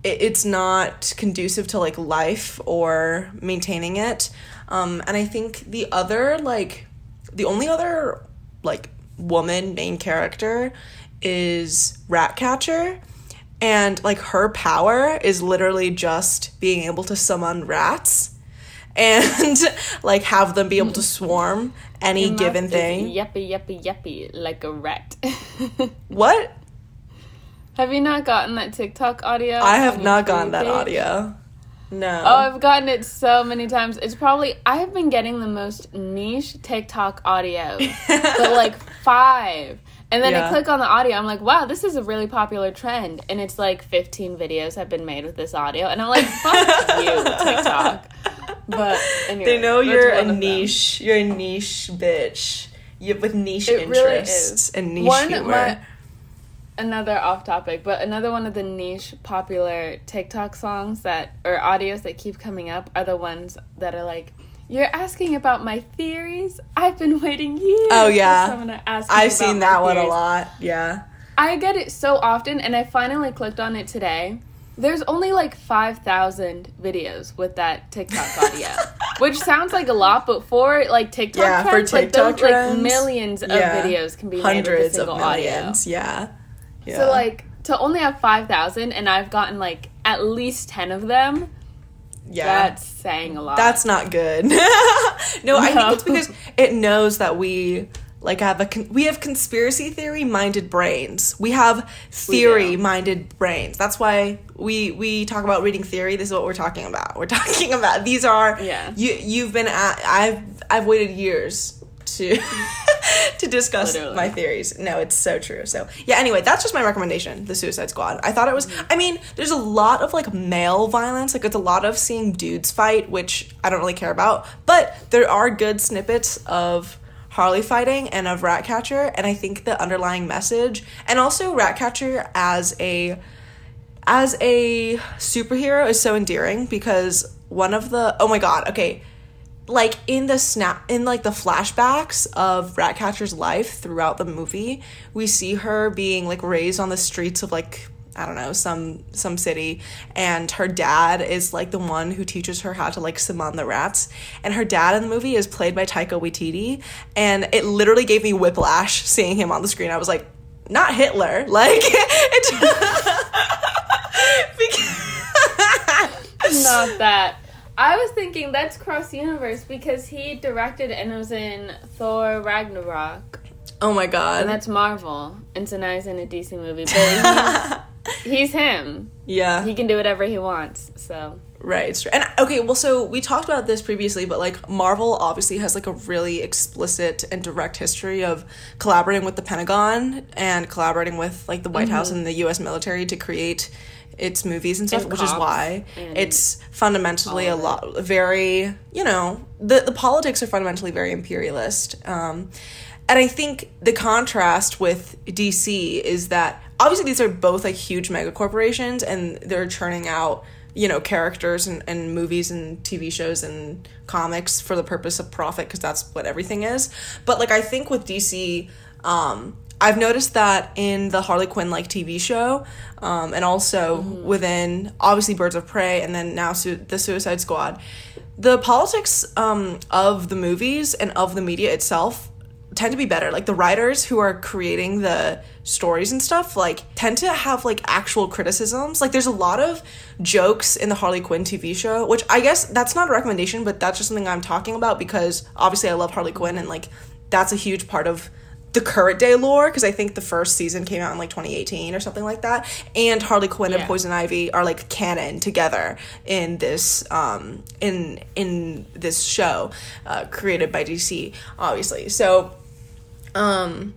it's not conducive to like life or maintaining it. Um and i think the other like the only other like woman main character is ratcatcher. And like her power is literally just being able to summon rats and like have them be able to swarm any given thing. Yuppie, yuppie, yuppie, like a rat. what have you not gotten that TikTok audio? i have not gotten that page? audio no Oh, I've gotten it so many times. It's probably I have been getting the most niche TikTok audio, but like five. And then Yeah. I click on the audio. I'm like, wow, this is a really popular trend. And it's like 15 videos have been made with this audio, and I'm like, fuck you, TikTok. But anyway, they know you're a of them. niche you're a niche bitch you with niche It really interests is. and niche One, humor my- another off topic, but another one of the niche popular TikTok songs that or audios that keep coming up are the ones that are like, "You're asking about my theories. I've been waiting years." Oh, yeah. someone to ask i've seen that one a lot yeah I get it so often, and I finally clicked on it today. There's only like 5,000 videos with that TikTok audio, which sounds like a lot, but for like TikTok Yeah, for trends, like TikTok those trends, like millions of yeah. videos can be made with a hundreds of single audio. millions yeah yeah So like to only have 5,000 and I've gotten like at least 10 of them, yeah that's saying a lot. That's not good. no, I think it's because it knows that we like have a con- we have conspiracy theory minded brains. We have theory minded brains. That's why we we talk about reading theory. This is what we're talking about. We're talking about these are Yeah. You you've been at I've I've waited years to to discuss Literally. my theories. No, it's so true. So yeah. Anyway, that's just my recommendation. The Suicide Squad. I thought it was. Mm-hmm. I mean, there's a lot of like male violence. Like it's a lot of seeing dudes fight, which I don't really care about. But there are good snippets of Harley fighting and of Ratcatcher, and I think the underlying message, and also Ratcatcher as a as a superhero is so endearing because one of the oh my god okay like in the snap in like the flashbacks of Ratcatcher's life throughout the movie, we see her being like raised on the streets of like I don't know some some city, and her dad is like the one who teaches her how to like summon the rats, and her dad in the movie is played by Taika Waititi, and it literally gave me whiplash seeing him on the screen. I was like, not Hitler, like not that. I was thinking that's cross universe because he directed and was in Thor Ragnarok. oh my god, And that's Marvel. And so now he's in a DC movie. But he's, he's him. yeah, He can do whatever he wants. So Right. It's true. And okay, well, so we talked about this previously, but like Marvel obviously has like a really explicit and direct history of collaborating with the Pentagon and collaborating with like the White mm-hmm. House and the U.S. military to create its movies and stuff, And which is why it's fundamentally a lot very you know the the politics are fundamentally very imperialist. Um, and I think the contrast with DC is that obviously these are both like huge mega corporations and they're churning out you know characters and, and movies and tv shows and comics for the purpose of profit because that's what everything is but like i think with dc um i've noticed that in the harley quinn like tv show um and also within obviously birds of prey and then now su- the suicide squad the politics um of the movies and of the media itself tend to be better. Like the writers who are creating the stories and stuff like tend to have like actual criticisms. Like there's a lot of jokes in the Harley Quinn TV show, which I guess that's not a recommendation, but that's just something I'm talking about because obviously I love Harley Quinn and like that's a huge part of the current day lore because I think the first season came out in like 2018 or something like that. And Harley Quinn and Poison Ivy are like canon together in this um in in this show uh, created by DC, obviously. So um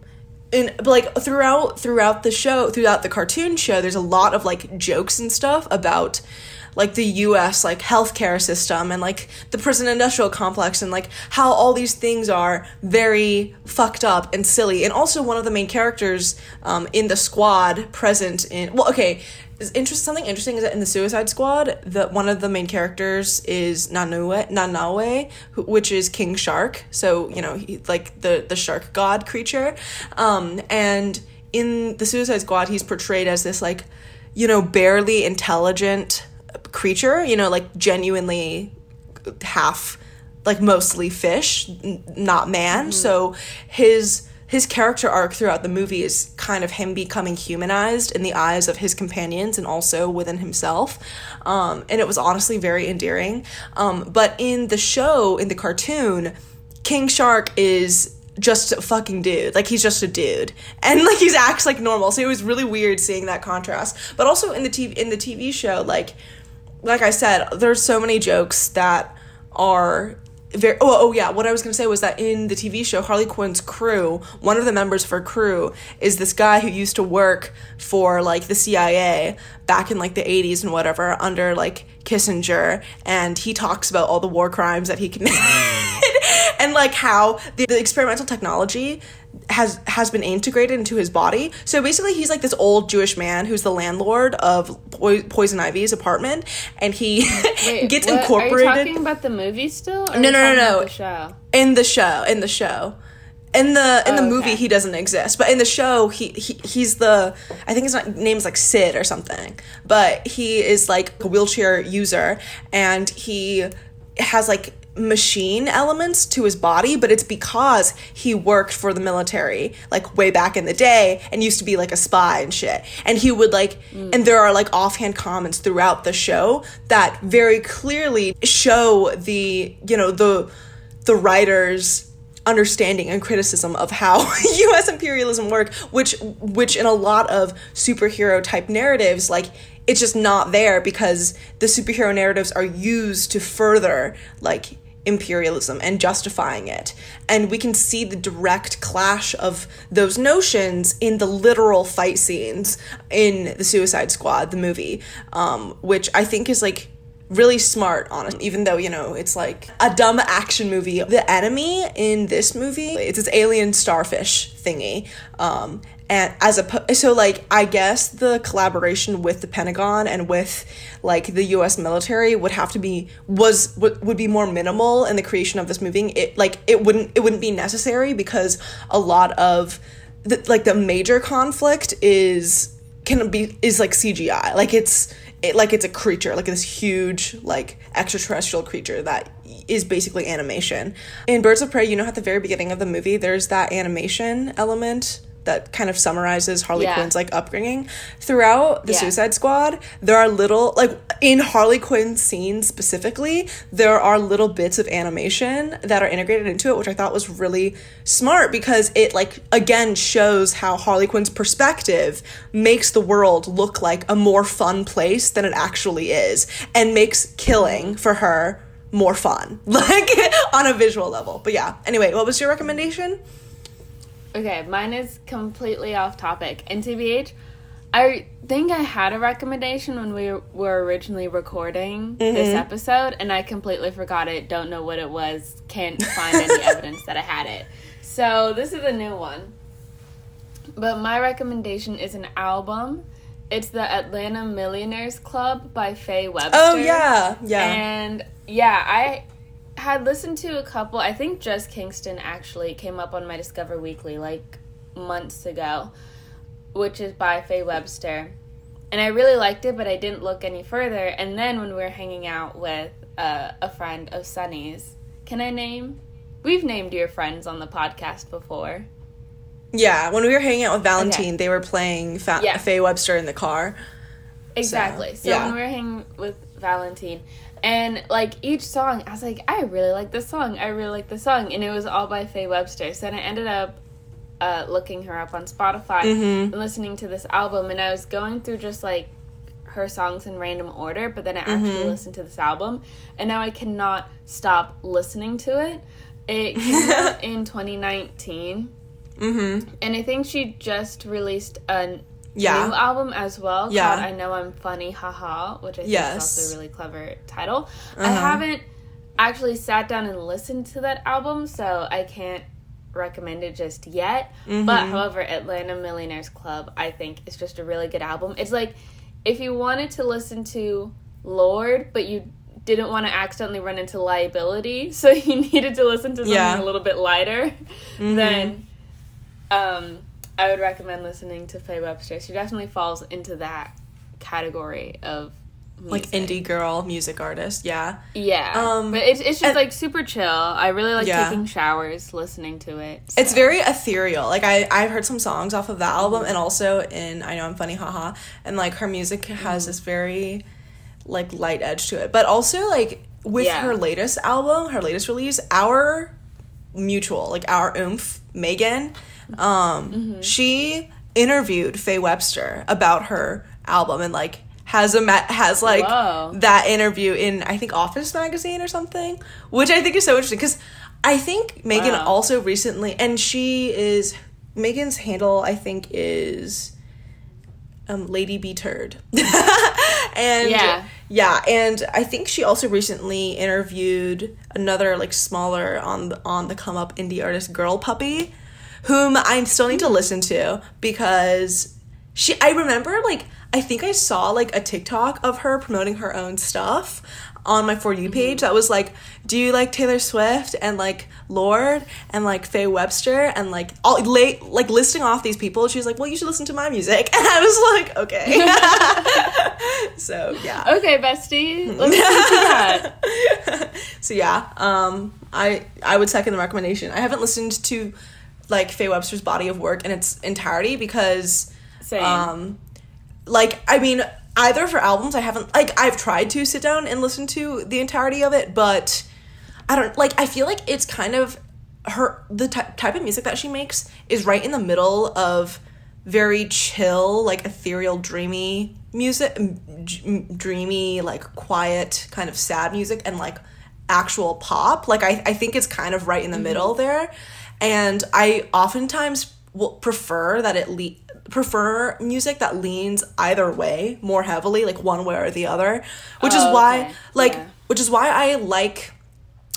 and like throughout throughout the show throughout the cartoon show there's a lot of like jokes and stuff about like the US like healthcare system and like the prison industrial complex and like how all these things are very fucked up and silly and also one of the main characters um, in the squad present in well okay is interest something interesting is that in the Suicide Squad, that one of the main characters is Nanue, Nanaue, who, which is King Shark. So you know, he, like the the shark god creature. Um, and in the Suicide Squad, he's portrayed as this like, you know, barely intelligent creature. You know, like genuinely half like mostly fish n- not man. So his his character arc throughout the movie is kind of him becoming humanized in the eyes of his companions and also within himself. Um, and it was honestly very endearing. Um, but in the show in the cartoon king shark is just a fucking dude. Like he's just a dude. And like he's acts like normal. So it was really weird seeing that contrast. But also in the tv in the tv show like like I said, there's so many jokes that are very. Oh, oh yeah. What I was gonna say was that in the TV show Harley Quinn's crew, one of the members for crew is this guy who used to work for like the CIA back in like the 80s and whatever under like Kissinger, and he talks about all the war crimes that he committed and like how the, the experimental technology has has been integrated into his body. So basically, he's like this old Jewish man who's the landlord of Poi- Poison Ivy's apartment, and he Wait, gets what- incorporated Are you talking about the movie still? Or No, no, no, no. The show. in the show. In the show. In the in the Oh, movie, okay. he doesn't exist, but in the show, he, he he's the I think his name is like Sid or something, but he is like a wheelchair user, and he has like machine elements to his body, but it's because he worked for the military like way back in the day and used to be like a spy and shit. And he would like mm. and there are like offhand comments throughout the show that very clearly show the, you know, the the writers understanding and criticism of how US imperialism work which which in a lot of superhero type narratives like it's just not there because the superhero narratives are used to further like imperialism and justifying it. And we can see the direct clash of those notions in the literal fight scenes in the suicide squad the movie um, which i think is like really smart honest even though you know it's like a dumb action movie. The enemy in this movie it's this alien starfish thingy um and as a so like i guess the collaboration with the pentagon and with like the us military would have to be was would, would be more minimal in the creation of this movie it like it wouldn't it wouldn't be necessary because a lot of the, like the major conflict is can be is like cgi like it's it, like it's a creature like this huge like extraterrestrial creature that is basically animation. In birds of prey you know at the very beginning of the movie there's that animation element that kind of summarizes Harley Yeah. Quinn's like upbringing. Throughout the Yeah. Suicide Squad, there are little like in Harley Quinn's scenes specifically, there are little bits of animation that are integrated into it, which I thought was really smart because it like again shows how Harley Quinn's perspective makes the world look like a more fun place than it actually is and makes killing for her more fun like on a visual level but yeah anyway what was your recommendation Okay, mine is completely off topic. And TBH, I think I had a recommendation when we were originally recording this mm-hmm. episode, and I completely forgot it. Don't know what it was. Can't find any evidence that I had it. So this is a new one. But my recommendation is an album. It's the Atlanta Millionaires Club by Faye Webster. oh yeah yeah And yeah, I had listened to a couple. I think Just Kingston actually came up on my Discover Weekly like months ago, which is by Faye Webster. And I really liked it, but I didn't look any further. And then when we were hanging out with uh, a friend of Sunny's, can I name? We've named your friends on the podcast before. yeah when we were hanging out with valentine Okay. they were playing Fa- Yeah. faye webster in the car Exactly. So, yeah. when we were hanging with Valentine, and like each song, I was like, I really like this song. I really like this song, and it was all by Faye Webster. So then I ended up uh, looking her up on Spotify Mm-hmm. and listening to this album, and I was going through just like her songs in random order, but then I actually Mm-hmm. listened to this album, and now I cannot stop listening to it. It came out in 2019, mm-hmm and I think she just released a Yeah. new album as well Yeah. called I Know I'm Funny Haha, which I think Yes. is also a really clever title. I Uh-huh. haven't actually sat down and listened to that album, so I can't recommend it just yet. Mm-hmm. But however, Atlanta Millionaires Club I think is just a really good album. It's like if you wanted to listen to Lorde, but you didn't want to accidentally run into liability, so you needed to listen to something Yeah. Mm-hmm. a little bit lighter, then um, I would recommend listening to Faye Webster. She definitely falls into that category of like indie girl music artist yeah Yeah, Um, but it's it's just and- like super chill. I really like Yeah. taking showers listening to it. It's very ethereal. Like I, I've heard some songs off of that album, and also in I know I'm funny, haha. And like her music has this very like light edge to it, but also like with Yeah. her latest album, her latest release, our mutual, like our oomph, Megan, um, she interviewed Faye Webster about her album and like has a ma- has like Whoa. that interview in I think Office magazine or something, which I think is so interesting because I think Megan Wow. also recently and she is Megan's handle I think is um, Lady B Turd. and Yeah. yeah, and I think she also recently interviewed another like smaller on the on the come up indie artist Girl Puppy, whom I still need to listen to because she I remember like I think I saw like a TikTok of her promoting her own stuff on my for you page that was like, do you like Taylor Swift and like Lorde and like Faye Webster and like all late like listing off these people. She was like, well, you should listen to my music, and I was like, okay. so yeah. Okay, bestie. Let's listen to that. So yeah, um, I I would second the recommendation. I haven't listened to like Faye Webster's body of work in its entirety because Same. um like I mean either for albums I haven't like I've tried to sit down and listen to the entirety of it, but I don't like I feel like it's kind of her the ty- type of music that she makes is right in the middle of very chill like ethereal dreamy music d- dreamy like quiet kind of sad music and like actual pop. Like I, I think it's kind of right in the middle there and I oftentimes will prefer that it le- prefer music that leans either way more heavily like one way or the other which is Oh, why okay. like Yeah. which is why I like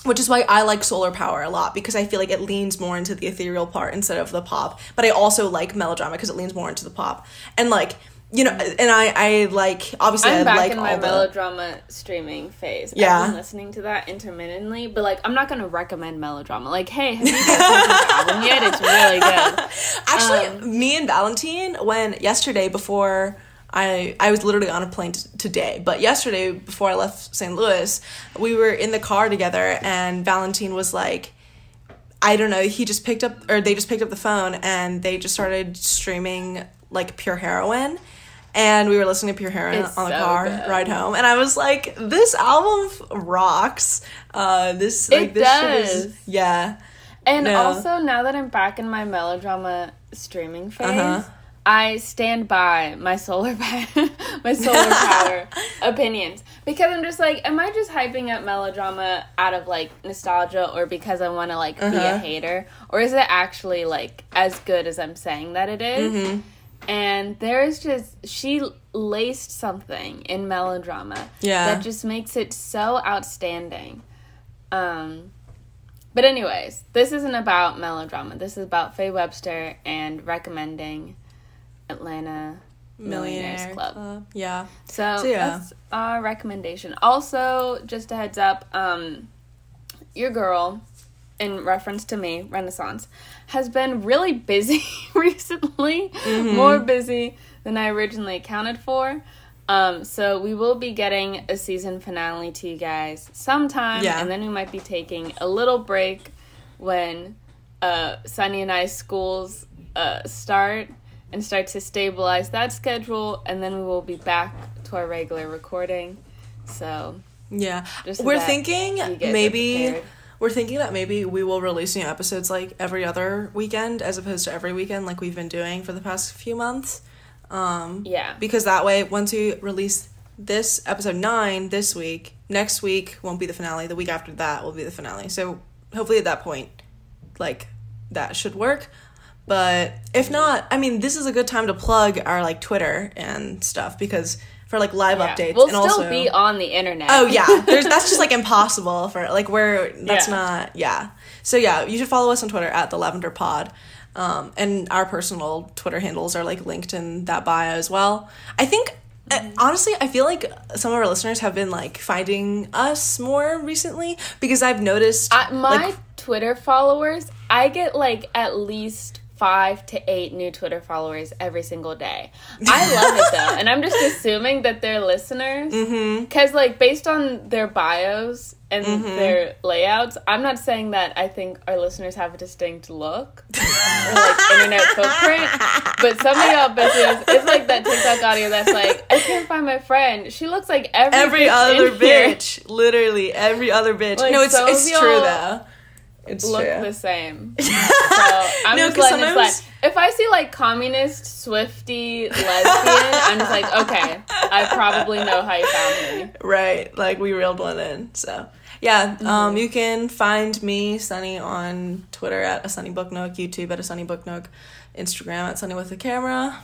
which is why I like solar power a lot because I feel like it leans more into the ethereal part instead of the pop. But I also like melodrama because it leans more into the pop. And like you know, and I I like obviously I'm I back like in my the melodrama streaming phase. Yeah. I've been listening to that intermittently, but like I'm not gonna recommend melodrama. Like, hey, have you guys album yet? It's really good. Actually, Um, me and Valentine, when yesterday before I I was literally on a plane t- today, but yesterday before I left St. Louis, we were in the car together, and Valentine was like, I don't know, he just picked up or they just picked up the phone and they just started streaming like pure heroin. And we were listening to Pure Heroin It's on the so car good. ride home, and I was like, "This album rocks." Uh, this It like this shit is does. yeah, And No. also, now that I'm back in my melodrama streaming phase, Uh-huh. I stand by my solar power, my solar power opinions because I'm just like, am I just hyping up melodrama out of like nostalgia or because I want to like be a Uh-huh. hater, or is it actually like as good as I'm saying that it is? Mm-hmm. And there's just she laced something in melodrama Yeah. that just makes it so outstanding. Um, but anyways, this isn't about melodrama. This is about Faye Webster and recommending Atlanta Millionaires Club. Yeah, So, So, yeah. that's our recommendation. Also, just a heads up, um, your girl, in reference to me, Renaissance, has been really busy recently, Mm-hmm. more busy than I originally accounted for. Um, so we will be getting a season finale to you guys sometime, Yeah. and then we might be taking a little break when uh, Sunny and I's schools uh, start and start to stabilize that schedule, and then we will be back to our regular recording. So yeah. We're thinking maybe. We're thinking that maybe we will release new episodes like every other weekend as opposed to every weekend like we've been doing for the past few months. Um, yeah, because that way once we release this episode 9 this week next week won't be the finale the week after that will be the finale. So hopefully at that point like that should work. But if not i mean this is a good time to plug our like twitter and stuff because for like live Yeah. updates We'll and still also be on the internet. Oh yeah, there's that's just like impossible for like we're that's Yeah. not yeah. So yeah, you should follow us on Twitter at the Lavender Pod, um, and our personal Twitter handles are like linked in that bio as well. I think uh, honestly, I feel like some of our listeners have been like finding us more recently because I've noticed I, my like Twitter followers, I get like at least five to eight new Twitter followers every single day. I love it though, and I'm just assuming that they're listeners Mm-hmm. because, like, based on their bios and their layouts, I'm not saying that I think our listeners have a distinct look or like internet footprint, but some of y'all bitches, it's like that TikTok audio that's like, I can't find my friend. She looks like every every bitch other in here bitch, literally every other bitch. Like, no, it's of it's true though. It's look true. the same. So I'm No, just letting it slide. If I see like communist, Swifty, lesbian, I'm just like, okay, I probably know how you found me. right like we reeled one in so yeah Mm-hmm. um you can find me sunny on twitter at a sunny book nook youtube at a sunny book nook instagram at sunny with a camera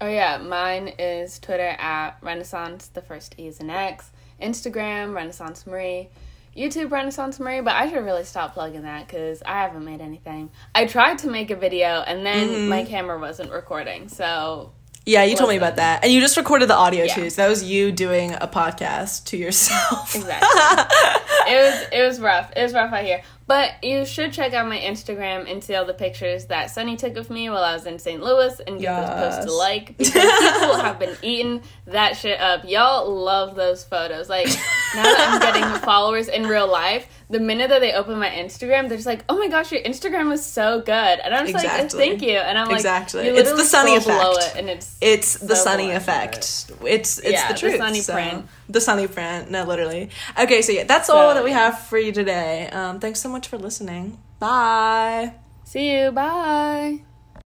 Oh yeah, mine is Twitter at Renaissance. The first E is an X. Instagram Renaissance Marie. YouTube Renaissance Marie, but I should really stop plugging that because I haven't made anything. I tried to make a video and then Mm-hmm. my camera wasn't recording, so yeah you told me about that and you just recorded the audio Yeah. too so that was you doing a podcast to yourself Exactly. it was it was rough. It was rough out here. But you should check out my Instagram and see all the pictures that Sunny took of me while I was in St. Louis and give those posts Yes. to like because people have been eating that shit up. Y'all love those photos. Like now that I'm getting followers in real life, the minute that they open my Instagram, they're just like, "Oh my gosh, your Instagram is so good," and I'm just like, "Thank you," and I'm like, Exactly. It's the Sunny effect. it, and it's it's the sunny effect it's it's Yeah, the the truth sunny so- print. The sunny print no literally okay so yeah that's all So, that we yeah. have for you today um thanks so much for listening bye see you. Bye.